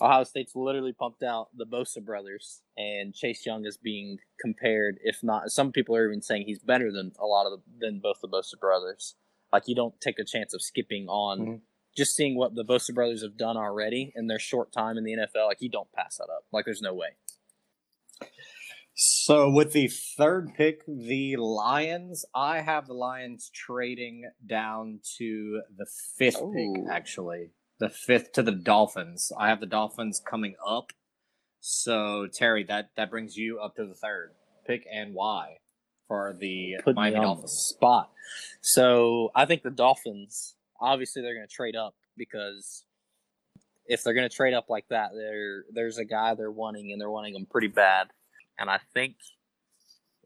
Ohio State's literally pumped out the Bosa brothers, and Chase Young is being compared, if not, some people are even saying he's better than a lot of the, than both the Bosa brothers. Like you don't take a chance of skipping on
Mhm.
just seeing what the Bosa brothers have done already in their short time in the NFL. Like you don't pass that up. Like there's no way.
So with the third pick, the Lions, I have the Lions trading down to the fifth
Ooh.
pick, actually. The fifth to the Dolphins. I have the Dolphins coming up. So Terry, that that brings you up to the third pick and why for the
Put
Miami
on the
Dolphins.
spot. So I think the Dolphins. Obviously, they're going to trade up because if they're going to trade up like that, there there's a guy they're wanting, and they're wanting him pretty bad. And I think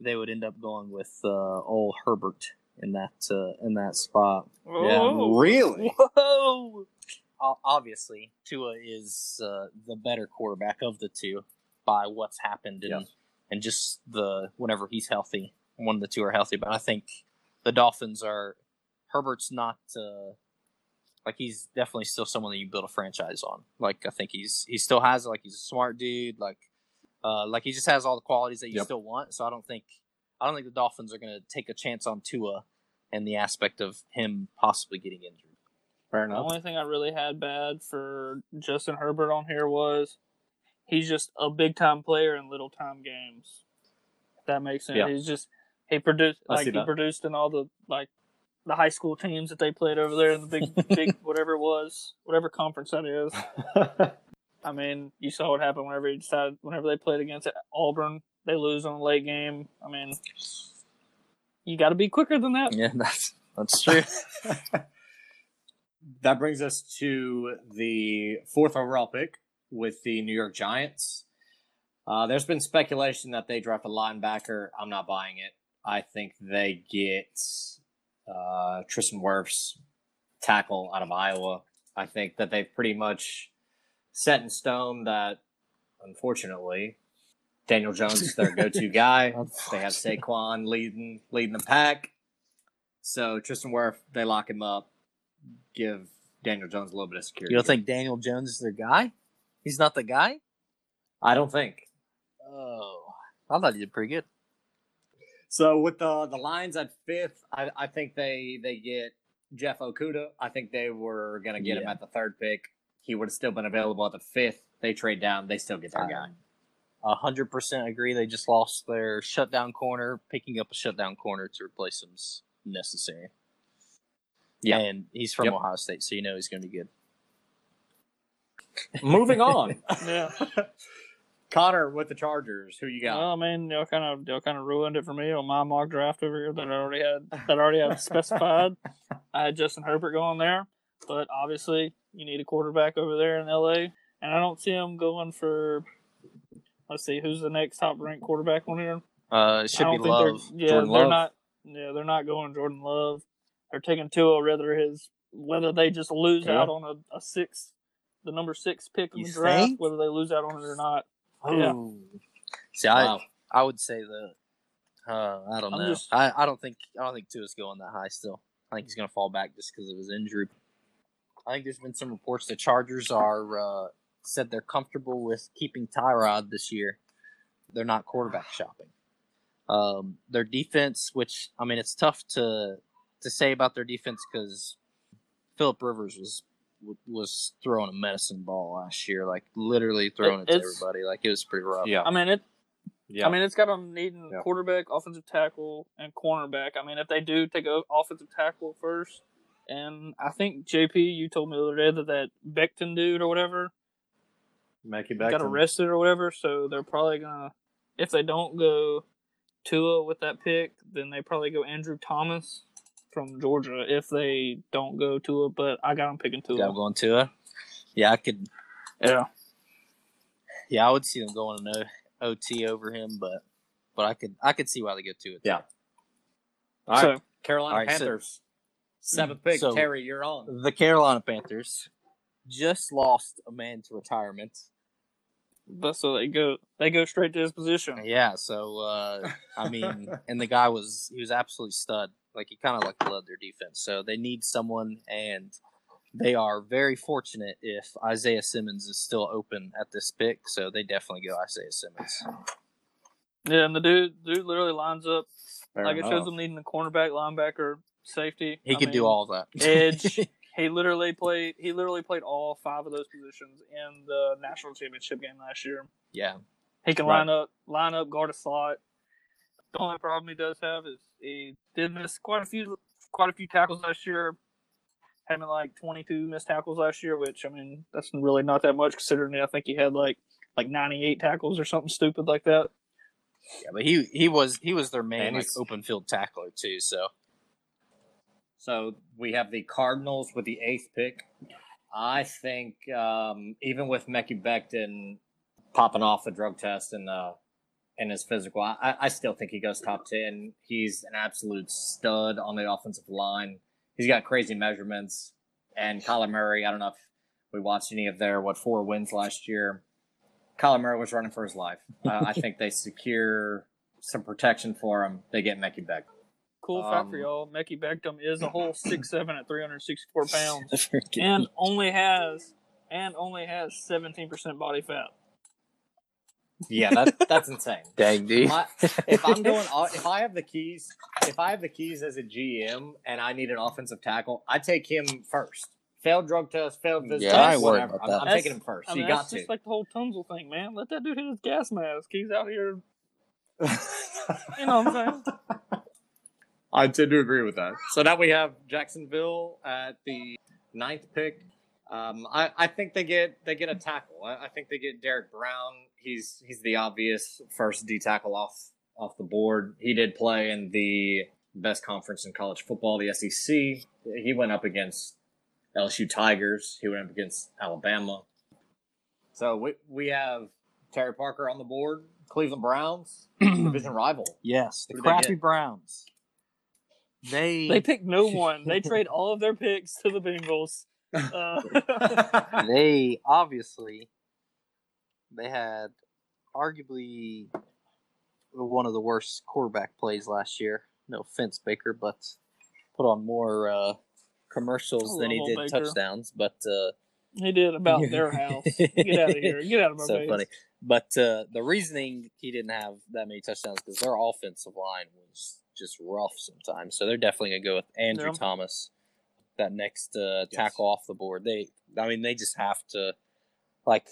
they would end up going with uh, old Herbert in that uh, in that spot.
Whoa.
Really?
Whoa!
Obviously Tua is uh, the better quarterback of the two, by what's happened and
Yes.
and just the whenever he's healthy, one of the two are healthy. But I think the Dolphins are Herbert's not uh, like he's definitely still someone that you build a franchise on. Like I think he's he still has like he's a smart dude. Like uh, like he just has all the qualities that you
Yep.
still want. So I don't think I don't think the Dolphins are going to take a chance on Tua and the aspect of him possibly getting injured.
Fair enough.
The only thing I really had bad for Justin Herbert on here was he's just a big time player in little time games. If that makes sense.
Yeah.
He's just he produced
I
like he
that.
produced in all the like the high school teams that they played over there in the big big whatever it was, whatever conference that is. I mean, you saw what happened whenever he decided whenever they played against Auburn, they lose on a late game. I mean, you got to be quicker than that.
Yeah, that's that's true.
that brings us to the fourth overall pick with the New York Giants. Uh, there's been speculation that they draft a linebacker. I'm not buying it. I think they get uh, Tristan Wirfs, tackle out of Iowa. I think that they've pretty much set in stone that, unfortunately, Daniel Jones is their go-to guy. They have Saquon leading leading the pack. So Tristan Wirf, they lock him up, give Daniel Jones a little bit of security.
You don't think Daniel Jones is their guy? He's not the guy.
I don't think.
Oh, I thought he did pretty good.
So with the the Lions at fifth, I, I think they they get Jeff Okudah. I think they were gonna get him at the third pick. He would have still been available at the fifth. They trade down, they still get their guy.
A hundred percent agree. They just lost their shutdown corner. Picking up a shutdown corner to replace him's necessary.
Yeah.
and he's from
Yep.
Ohio State, so you know he's going to be good.
Moving on.
Yeah.
Connor with the Chargers. Who you got?
Well, I mean, y'all kind of y'all kind of ruined it for me on my mock draft over here that I already had that I already had specified. I had Justin Herbert going there, but obviously you need a quarterback over there in L.A. And I don't see him going for. Let's see, who's the next top ranked quarterback on here?
Uh, it should
I
be
don't think
Love.
they're. Yeah,
Jordan
they're
Love.
not. Yeah, they're not going Jordan Love. They're taking Tua, rather his whether they just lose
Okay.
out on a, a six, the number six pick in
You
the draft,
think?
whether they lose out on it or not. Yeah.
Ooh. See, I
Wow.
I would say that. Uh, I don't
I'm
know.
just-
I, I don't think I don't think Tua's going that high. Still, I think he's going to fall back just because of his injury. I think there's been some reports the Chargers are uh, said they're comfortable with keeping Tyrod this year. They're not quarterback shopping. Um, their defense, which I mean, it's tough to to say about their defense because Philip Rivers was was throwing a medicine ball last year, like literally throwing it, to everybody. Like it was pretty rough.
Yeah.
I mean, it
yeah.
I mean, it's got them needing
Yeah.
quarterback, offensive tackle, and cornerback. I mean, if they do take a offensive tackle first, and I think JP, you told me the other day that that Becton dude or whatever
Mekhi
got arrested or whatever, so they're probably gonna if they don't go Tua with that pick, then they probably go Andrew Thomas from Georgia. If they don't go to it, but I got them picking Tua.
Yeah, I'm going Tua. Yeah, I could.
Yeah.
Yeah, I would see them going an O- OT over him, but but I could I could see why they go to it.
Yeah. All right.
So
Carolina
All right, so-
Panthers. Mm, Seventh pick.
So-
Terry, you're on.
The Carolina Panthers just lost a man to retirement.
But so they go they go straight to his position.
Yeah, so uh, I mean, and the guy was he was absolutely stud. Like he kind of like led their defense. So they need someone, and they are very fortunate if Isaiah Simmons is still open at this pick. So they definitely go Isaiah Simmons.
Yeah, and the dude dude literally lines up
Fair
like it shows them needing a cornerback, linebacker, safety.
He
I
could do all that.
edge. he literally played. He literally played all five of those positions in the national championship game last year.
yeah,
He can
Right.
line up, line up, guard a slot. The only problem he does have is he did miss quite a few, quite a few tackles last year. Having like 22 missed tackles last year, which I mean that's really not that much considering I think he had like like 98 tackles or something stupid like that.
yeah, but he he was he was their main like open field tackler too. So
So we have the Cardinals with the eighth pick. I think um, even with Mekhi Becton popping off the drug test and uh, and his physical, I, I still think he goes top ten. He's an absolute stud on the offensive line. He's got crazy measurements. And Kyler Murray, I don't know if we watched any of their what four wins last year. Kyler Murray was running for his life. Uh, I think they secure some protection for him. They get Mekhi Beck.
Cool fact for
Um,
y'all: Mekhi Beckham is a whole six seven at three hundred sixty four pounds,
Freaking-
and only has and only has seventeen percent body fat.
Yeah, that, that's insane.
Dang, dude.
My- if I'm going, if I have the keys, if I have the keys as a GM and I need an offensive tackle, I take him first. Failed drug test, failed physical
Yeah, I
test,
ain't worried
whatever.
about
I'm. I'm taking him first.
I mean,
you got
that's
to.
just like the whole Tunsil thing, man. Let that dude hit his gas mask. He's out here. You know what I'm saying?
I tend to agree with that. So now we have Jacksonville at the ninth pick. Um, I, I think they get they get a tackle. I, I think they get Derrick Brown. He's he's the obvious first D tackle off off the board. He did play in the best conference in college football, the SEC. He went up against LSU Tigers. He went up against Alabama. So we we have Terry Parker on the board. Cleveland Browns, division rival.
Yes, the
Who do they
crappy? Browns. They
They pick no one. They trade all of their picks to the Bengals. Uh,
they obviously they had arguably one of the worst quarterback plays last year. No offense, Baker, but put on more uh, commercials than he did
Baker.
touchdowns. But uh,
he did about their house. Get out of here. Get out of my
so
face.
funny. But uh, the reasoning he didn't have that many touchdowns because their offensive line was just rough sometimes. So they're definitely gonna go with Andrew
Yeah.
Thomas, that next uh, tackle off the board. They, I mean, they just have to. Like,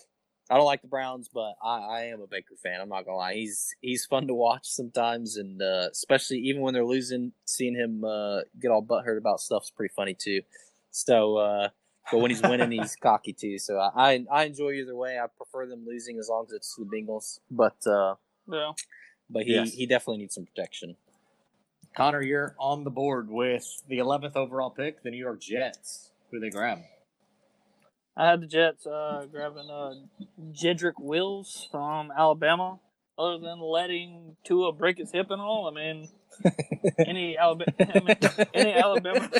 I don't like the Browns, but I, I am a Baker fan. I'm not gonna lie. He's he's fun to watch sometimes, and uh, especially even when they're losing, seeing him uh, get all butthurt about stuff's pretty funny too. So. Uh, but when he's winning, he's cocky too. So I, I I enjoy either way. I prefer them losing as long as it's the Bengals. But uh,
Yeah.
but he,
Yes.
he definitely needs some protection.
Connor, you're on the board with the 11th overall pick, the New York Jets. Who they grab?
I had the Jets uh, grabbing uh, Jedrick Wills from Alabama. Other than letting Tua break his hip and all, I mean, any Alabama, I mean, any Alabama,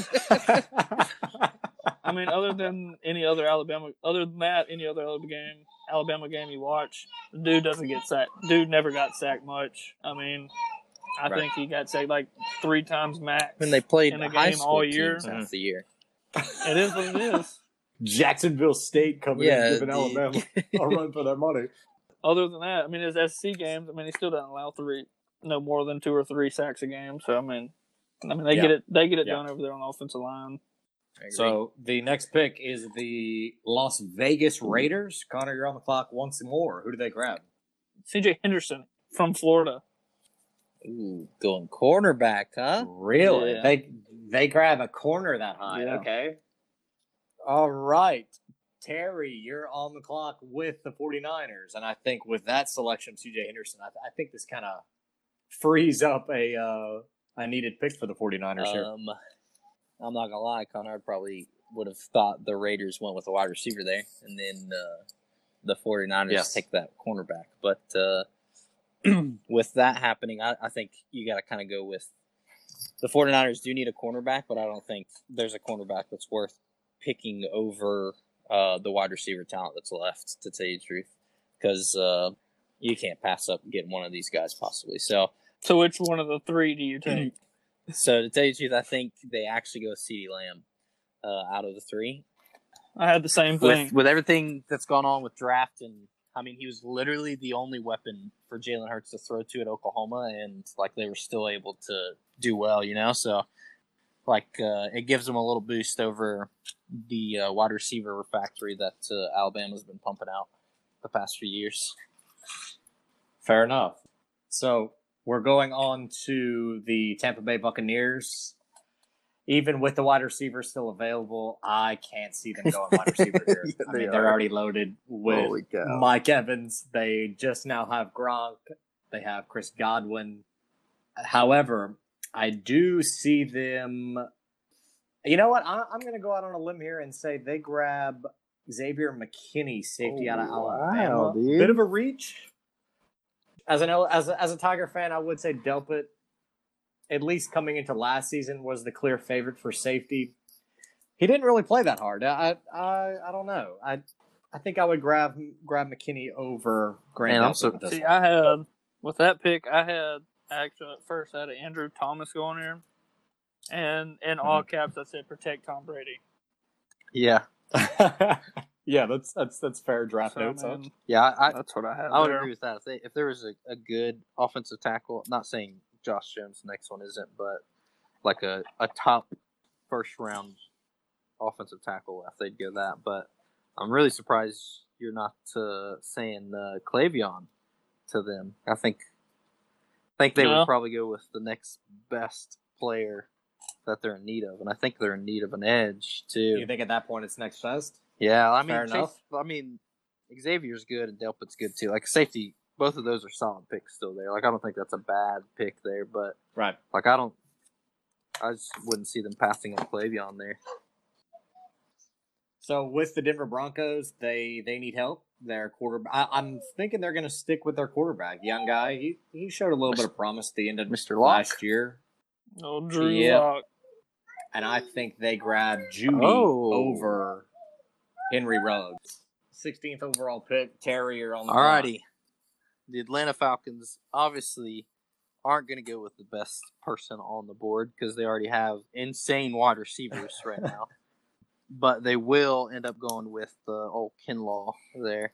I mean, other than any other Alabama, other than that, any other Alabama game, Alabama game you watch, dude doesn't get sacked. Dude never got sacked much. I mean, I
Right.
think he got sacked like three times max.
When they played
in a
high
game
school
all
teams
year.
half the year.
it is what it is.
Jacksonville State coming
Yeah,
in giving
the-
Alabama a run for their money.
Other than that, I mean, his SC games. I mean, he still doesn't allow three, no more than two or three sacks a game. So I mean, I mean, they
Yeah.
get it. They get it
Yeah.
done over there on the offensive line.
So the next pick is the Las Vegas Raiders. Connor, you're on the clock once more. Who do they grab?
C.J. Henderson from Florida.
Ooh, going cornerback, huh?
Really?
Yeah.
They they grab a corner that high.
Yeah.
Okay. All right. Terry, you're on the clock with the 49ers. And I think with that selection, CJ Henderson, I, I think this kind of frees up a uh, a needed pick for the 49ers here.
Um, I'm not gonna lie, Connor probably would have thought the Raiders went with a wide receiver there, and then uh, the 49ers
Yes.
take that cornerback. But uh, with that happening, I, I think you got to kind of go with the 49ers do need a cornerback, but I don't think there's a cornerback that's worth picking over uh, the wide receiver talent that's left, to tell you the truth, because uh, you can't pass up getting one of these guys possibly. So.
So which one of the three do you take?
So to tell you the truth, I think they actually go with CeeDee Lamb uh, out of the three.
I had the same thing.
With with everything that's gone on with draft and I mean he was literally the only weapon for Jalen Hurts to throw to at Oklahoma and like they were still able to do well, you know. So like uh, it gives them a little boost over the uh, wide receiver factory that uh, Alabama's been pumping out the past few years.
Fair enough. So we're going on to the Tampa Bay Buccaneers. Even with the wide receiver still available, I can't see them going wide receiver here.
Yeah,
I
they
mean, they're already loaded with Mike Evans. They just now have Gronk. They have Chris Godwin. However, I do see them. You know what? I, I'm going to go out on a limb here and say they grab Xavier McKinney, safety out of
Oh, wow,
Alabama. Bit of a reach. As an as a, as a Tiger fan, I would say Delpit, at least coming into last season, was the clear favorite for safety. He didn't really play that hard. I I I don't know. I I think I would grab grab McKinney over Grant.
Man, I'm so-
See,
one.
I had with that pick, I had actually at first I had Andrew Thomas going here, and in all
Mm-hmm.
caps I said protect Tom Brady.
Yeah,
yeah, that's that's that's fair draft
So,
notes.
man,
yeah. I, I,
that's what I had.
I would
there.
agree with that. If, they, if there was a, a good offensive tackle, not saying Josh Jones next one isn't, but like a, a top first round offensive tackle, if they'd go that. But I'm really surprised you're not uh, saying uh, K'Lavon to them. I think I think they
Yeah.
would probably go with the next best player that they're in need of, and I think they're in need of an edge too.
You think at that point it's next best?
Yeah, I mean,
Fair
Chase-
enough.
I mean, Xavier's good and Delpit's good too. Like safety, both of those are solid picks still there. Like I don't think that's a bad pick there, but
Right.
like I don't, I just wouldn't see them passing on K'Lavon there.
So with the Denver Broncos, they they need help. Their quarterback. I, I'm thinking they're going to stick with their quarterback, young guy. He he showed a little bit of promise at the end of
Mr. Lock.
last year,
Oh, Drew
Yeah.
Lock.
and I think they grabbed Jeudy
Oh.
over Henry Ruggs. 16th overall pick. Terrier on the clock.
Alrighty, the Atlanta Falcons obviously aren't going to go with the best person on the board because they already have insane wide receivers right now. But they will end up going with the old Kinlaw there.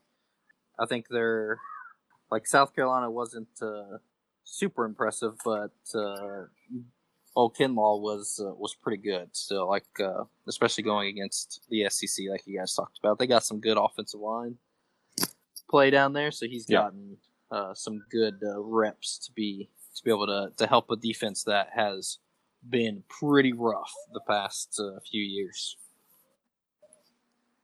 I think they're like South Carolina wasn't uh, super impressive, but uh, old Kinlaw was uh, was pretty good still. Like uh, especially going against the SEC, like you guys talked about, they got some good offensive line play down there, so he's
Yeah.
gotten uh, some good uh, reps to be to be able to to help a defense that has been pretty rough the past uh, few years.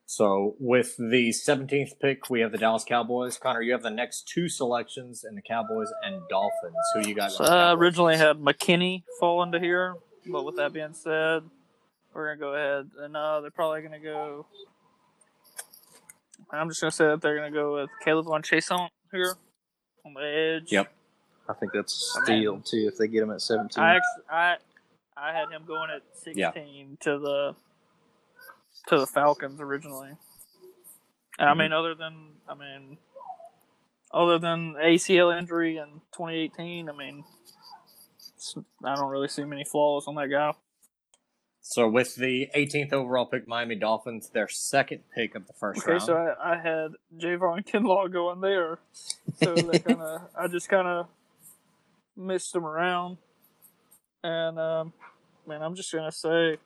So with the 17th pick, we have the Dallas Cowboys. Connor, you have the next two selections in the Cowboys and Dolphins. Who you got?
So I originally had McKinney fall into here, but with that being said, we're gonna go ahead and uh, they're probably gonna go. I'm just gonna say that they're gonna go with K'Lavon Chaisson here on the edge.
Yep.
I think that's a
I
steal
mean-
too if they get him at seventeen.
I actually, I I had him going at 16 to the to the Falcons originally. And I mm-hmm. mean, other than I mean, other than ACL injury in 2018, I mean, I don't really see many flaws on that guy.
So with the 18th overall pick, Miami Dolphins, their second pick of the first
Okay,
round.
so I, I had Javon Kinlaw going there, so that kind of I just kind of missed him around, and um, man, I'm just gonna say,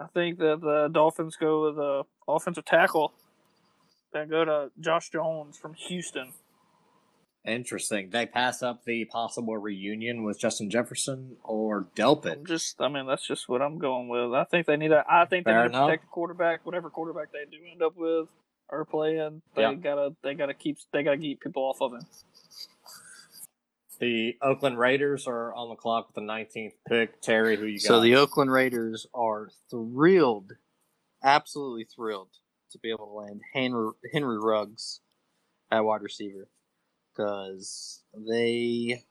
I think that the Dolphins go with a offensive tackle. They go to Josh Jones from Houston.
Interesting. They pass up the possible reunion with Justin Jefferson or Delpit.
I'm just, I mean, that's just what I'm going with. I think they need a, I think they
Fair
need to
enough.
protect the quarterback, whatever quarterback they do end up with or playing. They
Yeah.
gotta, they gotta keep, they gotta keep people off of him.
The Oakland Raiders are on the clock with the 19th pick. Terry, who you got?
So the Oakland Raiders are thrilled, absolutely thrilled to be able to land Henry, Henry Ruggs at wide receiver because they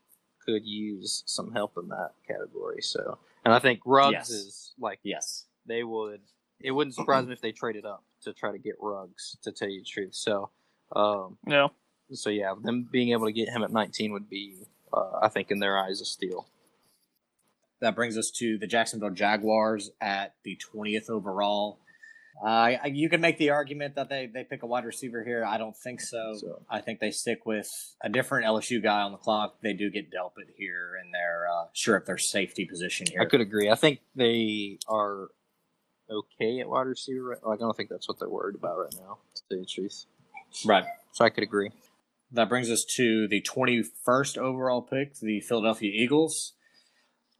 could use some help in that category. So, and I think Ruggs
Yes.
is like
yes.
they would. It wouldn't surprise me if they traded up to try to get Ruggs. To tell you the truth, so um,
Yeah.
so yeah, them being able to get him at 19 would be, uh, I think, in their eyes, a steal.
That brings us to the Jacksonville Jaguars at the 20th overall. Uh, you can make the argument that they, they pick a wide receiver here. I don't think so.
So-
I think they stick with a different LSU guy on the clock. They do get Delpit here, and they're uh, sure at their safety position here.
I could agree. I think they are okay at wide receiver. Right? Like, I don't think that's what they're worried about right now, to tell you the truth.
Right.
So I could agree.
That brings us to the 21st overall pick, the Philadelphia Eagles.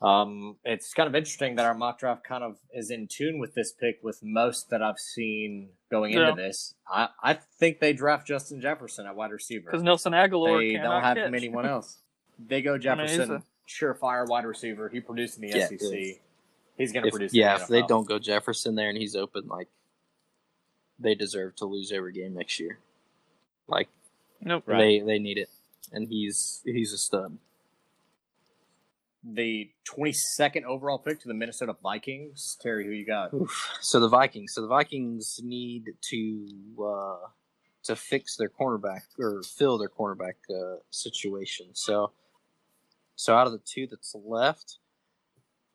Um, it's kind of interesting that our mock draft kind of is in tune with this pick with most that I've seen going
Yeah.
into this. I, I think they draft Justin Jefferson at wide receiver.
Because Nelson Agholor
They don't have
catch.
anyone else. They go
I mean,
Jefferson,
a-
surefire wide receiver. He produced in the
Yeah,
SEC.
if-
He's going to produce.
yeah,
the
if they don't go Jefferson there and he's open, like, they deserve to lose every game next year. Like,
Nope.
Right.
they they need it, and he's he's a stud.
The 22nd overall pick to the Minnesota Vikings. Terry, who you got?
Oof. So the Vikings. So the Vikings need to uh, to fix their cornerback or fill their cornerback uh, situation. So so out of the two that's left,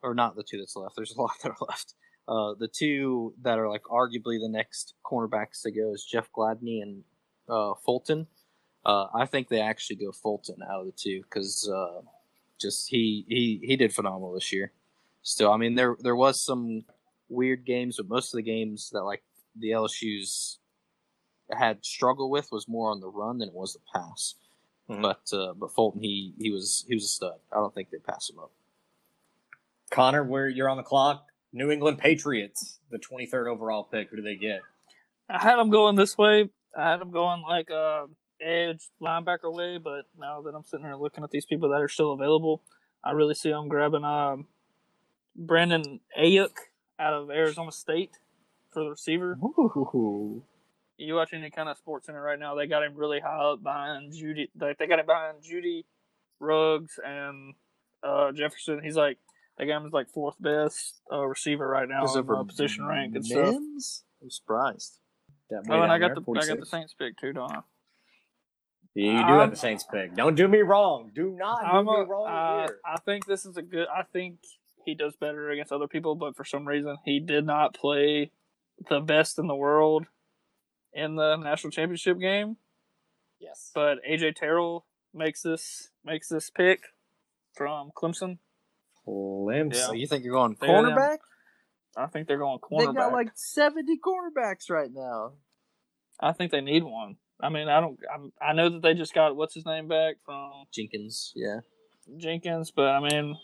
or not the two that's left, there's a lot that are left. Uh, the two that are like arguably the next cornerbacks to go is Jeff Gladney and uh, Fulton. Uh, I think they actually go Fulton out of the two because uh, just he, he he did phenomenal this year. Still, I mean there there was some weird games, but most of the games that like the LSU's had struggled with was more on the run than it was the pass.
Mhm.
But uh, but Fulton he he was he was a stud. I don't think they pass him up.
Connor, where you're on the clock. New England Patriots, the 23rd overall pick. Who do they get?
I had them going this way. I had them going like uh, edge linebacker way, but now that I'm sitting here looking at these people that are still available, I really see them grabbing um, Brandon Aiyuk out of Arizona State for the receiver.
Ooh.
You watch any kind of sports center right now, they got him really high up behind Jeudy. Like they got him behind Jeudy, Ruggs, and uh, Jefferson. He's like they got him as like fourth best uh, receiver right now in uh, position rank and stuff.
Mims? I'm surprised.
That
Oh, and I got
there,
the I got the Saints pick too, don't I?
Yeah, you do
I'm-
have the Saints pick. Don't do me wrong. Do not do
I'm
me
a,
wrong
uh,
here.
I think this is a good. I think he does better against other people, but for some reason he did not play the best in the world in the national championship game.
Yes.
But AJ Terrell makes this makes this pick from Clemson.
Clemson.
So you think you're going
They
cornerback?
I think they're going cornerback.
They got like 70 cornerbacks right now.
I think they need one. I mean, I don't. I'm, I know that they just got what's his name back from
Jenkins, yeah.
Jenkins, but I mean,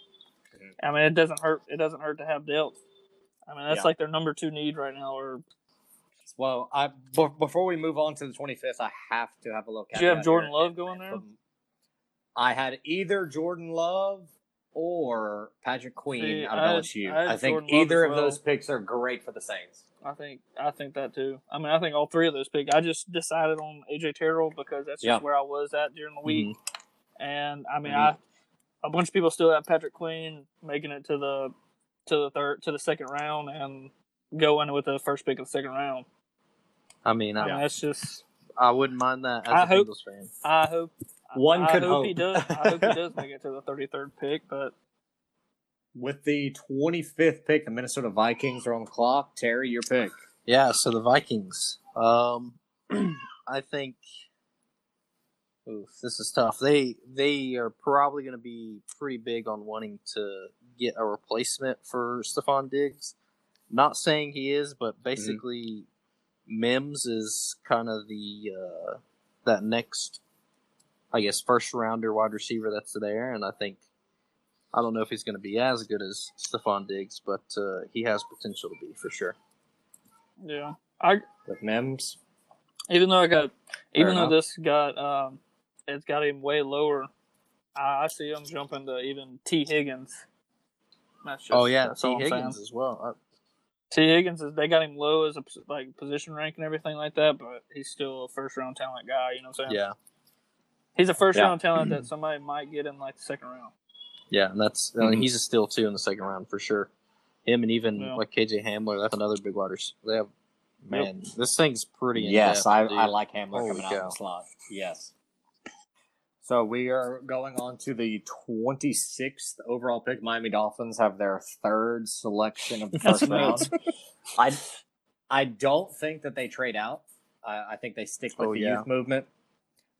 I mean, it doesn't hurt. It doesn't hurt to have depth. I mean, that's
Yeah.
like their number two need right now. Or
Well, I before we move on to the 25th, I have to have a look.
do you have Jordan Love going there?
Um, I had either Jordan Love or Patrick Queen
See,
out
I had-
of LSU.
I had
I, think
Jordan
either
as
of those picks are great for the Saints.
I think I think that too. I mean, I think all three of those picks. I just decided on AJ Terrell because that's just where I was at during the week.
Mm-hmm.
And I mean,
Mhm.
I a bunch of people still have Patrick Queen making it to the to the third to the second round and going with the first pick of the second round.
I mean, I,
I mean, that's just.
I wouldn't mind that as
I
a
hope-
Bengals fan.
I hope
One
I
could
hope, he does. I hope he does make it to the thirty third pick, but
With the 25th pick, the Minnesota Vikings are on the clock. Terry, your pick.
Yeah, so the Vikings. Um, I think. Oof, this is tough. They they are probably going to be pretty big on wanting to get a replacement for Stefon Diggs. Not saying he is, but basically, Mims is kind of the uh, that next, I guess, first rounder wide receiver that's there, and I think I don't know if he's going to be as good as Stefon Diggs, but uh, he has potential to be for sure.
yeah, I
With Mims.
even though I got even though this got um it's got him way lower, I, I see him jumping to even Tee Higgins. That's just,
oh yeah, T
all I'm saying.
Higgins as well. Uh,
Tee Higgins is they got him low as a like position rank and everything like that, but he's still a first round talent guy. You know what I'm saying?
Yeah,
he's a first
Yeah.
round talent that somebody might get in like the second round.
Yeah, and that's I mean,
Mhm.
he's a steal too in the second round for sure. Him and even
Yeah.
like KJ Hamler, that's another big wide receiver. They have man, this thing's pretty.
Yes, I,
dude.
I like Hamler
Holy
coming out
of
the slot. Yes. So we are going on to the 26th overall pick. Miami Dolphins have their third selection of the first round. I, I don't think that they trade out. I, I think they stick with
Oh,
the
yeah.
youth movement.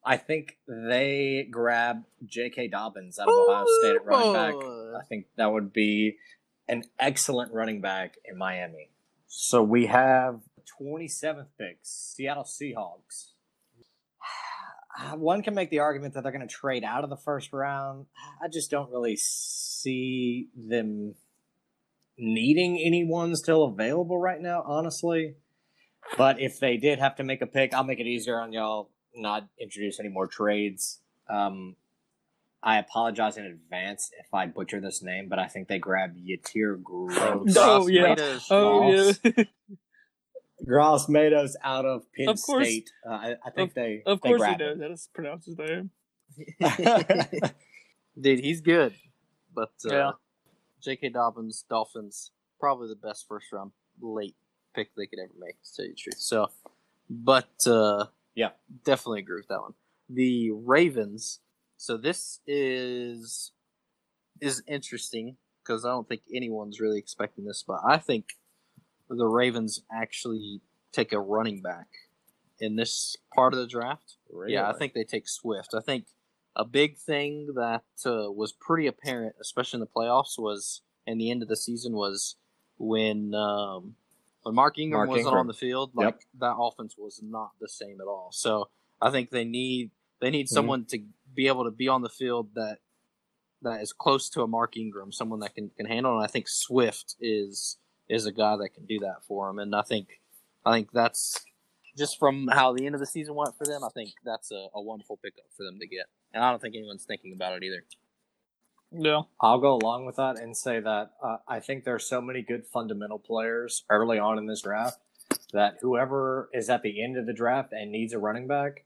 I think they grab J.K. Dobbins out of Ohio State at running back. I think that would be an excellent running back in Miami. So we have 27th pick, Seattle Seahawks. One can make the argument that they're going to trade out of the first round. I just don't really see them needing anyone still available right now, honestly. But if they did have to make a pick, I'll make it easier on y'all. Not introduce any more trades. Um, I apologize in advance if I butcher this name, but I think they grabbed Yetur Gross.
Oh, yeah.
Tomatoes.
Oh yeah,
Gross Matos out of Penn
Of course-
State. Uh, I, I think they
of
they
course he
grabbed
does. That is pronounced his name.
Dude, he's good. But uh,
Yeah.
J.K. Dobbins, Dolphins, probably the best first round late pick they could ever make. To tell you the truth. So, but uh,
Yeah.
definitely agree with that one. The Ravens. So this is is interesting because I don't think anyone's really expecting this, but I think the Ravens actually take a running back in this part of the draft. Yeah, I think they take Swift. I think a big thing that uh, was pretty apparent, especially in the playoffs, was in the end of the season was when um, when Mark Ingram
Mark
wasn't
Ingram.
on the field. Like that offense was not the same at all. So I think they need they need
Mhm.
someone to be able to be on the field that that is close to a Mark Ingram, someone that can, can handle. And I think Swift is is a guy that can do that for him. And I think I think that's just from how the end of the season went for them. I think that's a, a wonderful pickup for them to get. And I don't think anyone's thinking about it either.
Yeah.
I'll go along with that and say that uh, I think there are so many good fundamental players early on in this draft that whoever is at the end of the draft and needs a running back,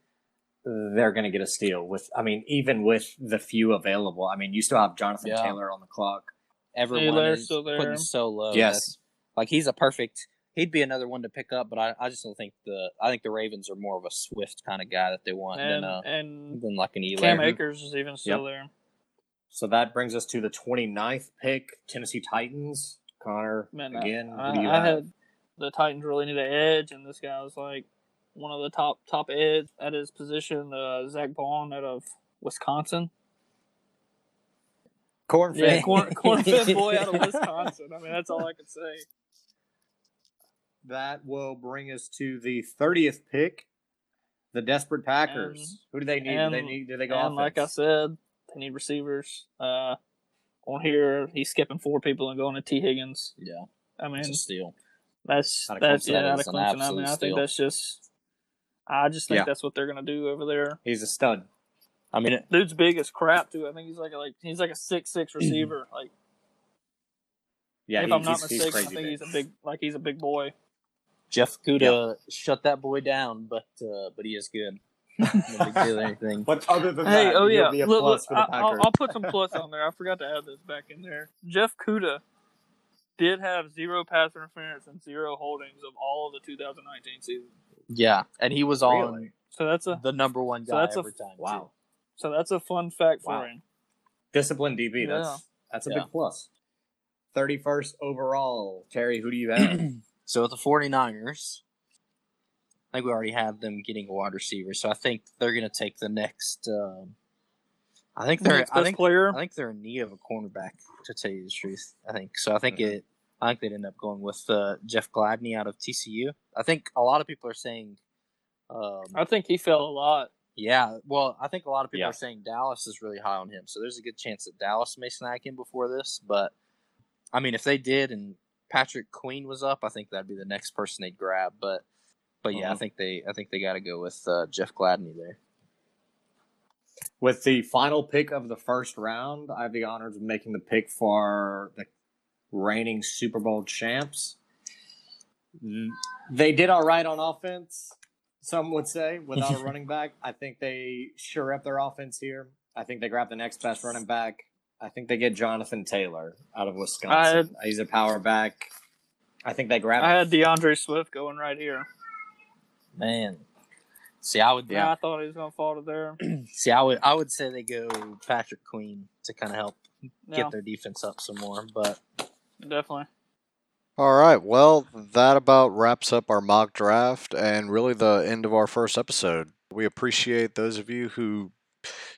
they're going to get a steal. With I mean, even with the few available, I mean, you still have Jonathan
Yeah.
Taylor on the clock.
Everyone
Taylor's
is
still there.
putting so low.
Yes.
That's- like he's a perfect. He'd be another one to pick up, but I, I just don't think the I think the Ravens are more of a Swift kind of guy that they want
And
than uh
and
than like an Eli.
Cam Akers is even still
Yep.
there.
So that brings us to the 29th pick, Tennessee Titans. Connor,
Man,
again,
I,
who do you
I had the Titans really need an edge, and this guy was like one of the top top edge at his position. Uh, Zack Baun out of Wisconsin.
Cornfed.
Yeah, corn, corn-fed boy out of Wisconsin. I mean, that's all I can say.
That will bring us to the 30th pick, the Desperate Packers.
And-
Who do they need?
and-
do they need? Do they go
And like I said, they need receivers. Uh, on here, he's skipping four people and going to Tee Higgins.
Yeah,
I mean,
it's a steal.
that's
Out of
that's
Clemson.
yeah, out of Clemson. I mean, I
steal.
think that's just. I just think
Yeah.
that's what they're gonna do over there.
He's a stud.
I mean, it,
Dude's big as crap too. I think he's like a, like he's like a six six receiver. Like
Yeah,
if
he-
I'm not
he's, he's
mistaken, I think
big.
he's a big like he's a big boy.
Jeff Okudah shut that boy down, but uh, but he is good. No big deal or anything.
But other than
Hey,
that,
oh yeah,
be a
look,
plus
look,
for the
I, will I'll put some plus on there. I forgot to add this back in there. Jeff Okudah did have zero pass interference and zero holdings of all of the 2019 season.
Yeah, and he was on
Really?
So that's a
the number one
So
guy
that's a-
every time.
Wow.
so that's a fun fact
Wow.
for him.
Discipline DB. That's
Yeah.
that's a
Yeah.
big plus. 31st overall. Terry, who do you have?
so with the 49ers, I think we already have them getting a wide receiver. So I think they're going to take the next. Um, I think they're. I think.
player.
I think they're in need of a cornerback. To tell you the truth, I think so. I think
Mhm.
it. I think they'd end up going with uh, Jeff Gladney out of TCU. I think a lot of people are saying. Um,
I think he fell a lot.
Yeah, well, I think a lot of people
Yeah.
are saying Dallas is really high on him, so there's a good chance that Dallas may snag him before this. But I mean, if they did and Patrick Queen was up, I think that'd be the next person they'd grab. But but yeah, I
Mhm.
think they I think they got to go with uh, Jeff Gladney there.
With the final pick of the first round, I have the honors of making the pick for the reigning Super Bowl champs. They did all right on offense, some would say, without a running back. I think they sure up their offense here. I think they grab the next best running back. I think they get Jonathan Taylor out of Wisconsin. He's a power back. I think they grab
I had D'Andre Swift going right here.
Man, see, I would
Yeah, I thought he was gonna fall to there.
see, I would I would say they go Patrick Queen to kind of help
Yeah,
get their defense up some more. But
definitely.
All right. Well, that about wraps up our mock draft and really the end of our first episode. We appreciate those of you who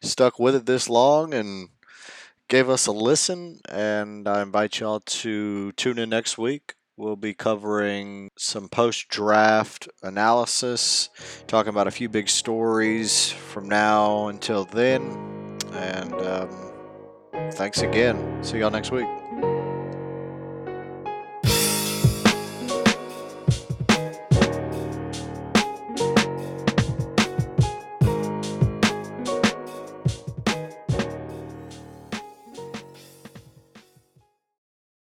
stuck with it this long and gave us a listen. And I invite y'all to tune in next week. We'll be covering some post draft analysis, talking about a few big stories from now until then. And um, thanks again. See y'all next week.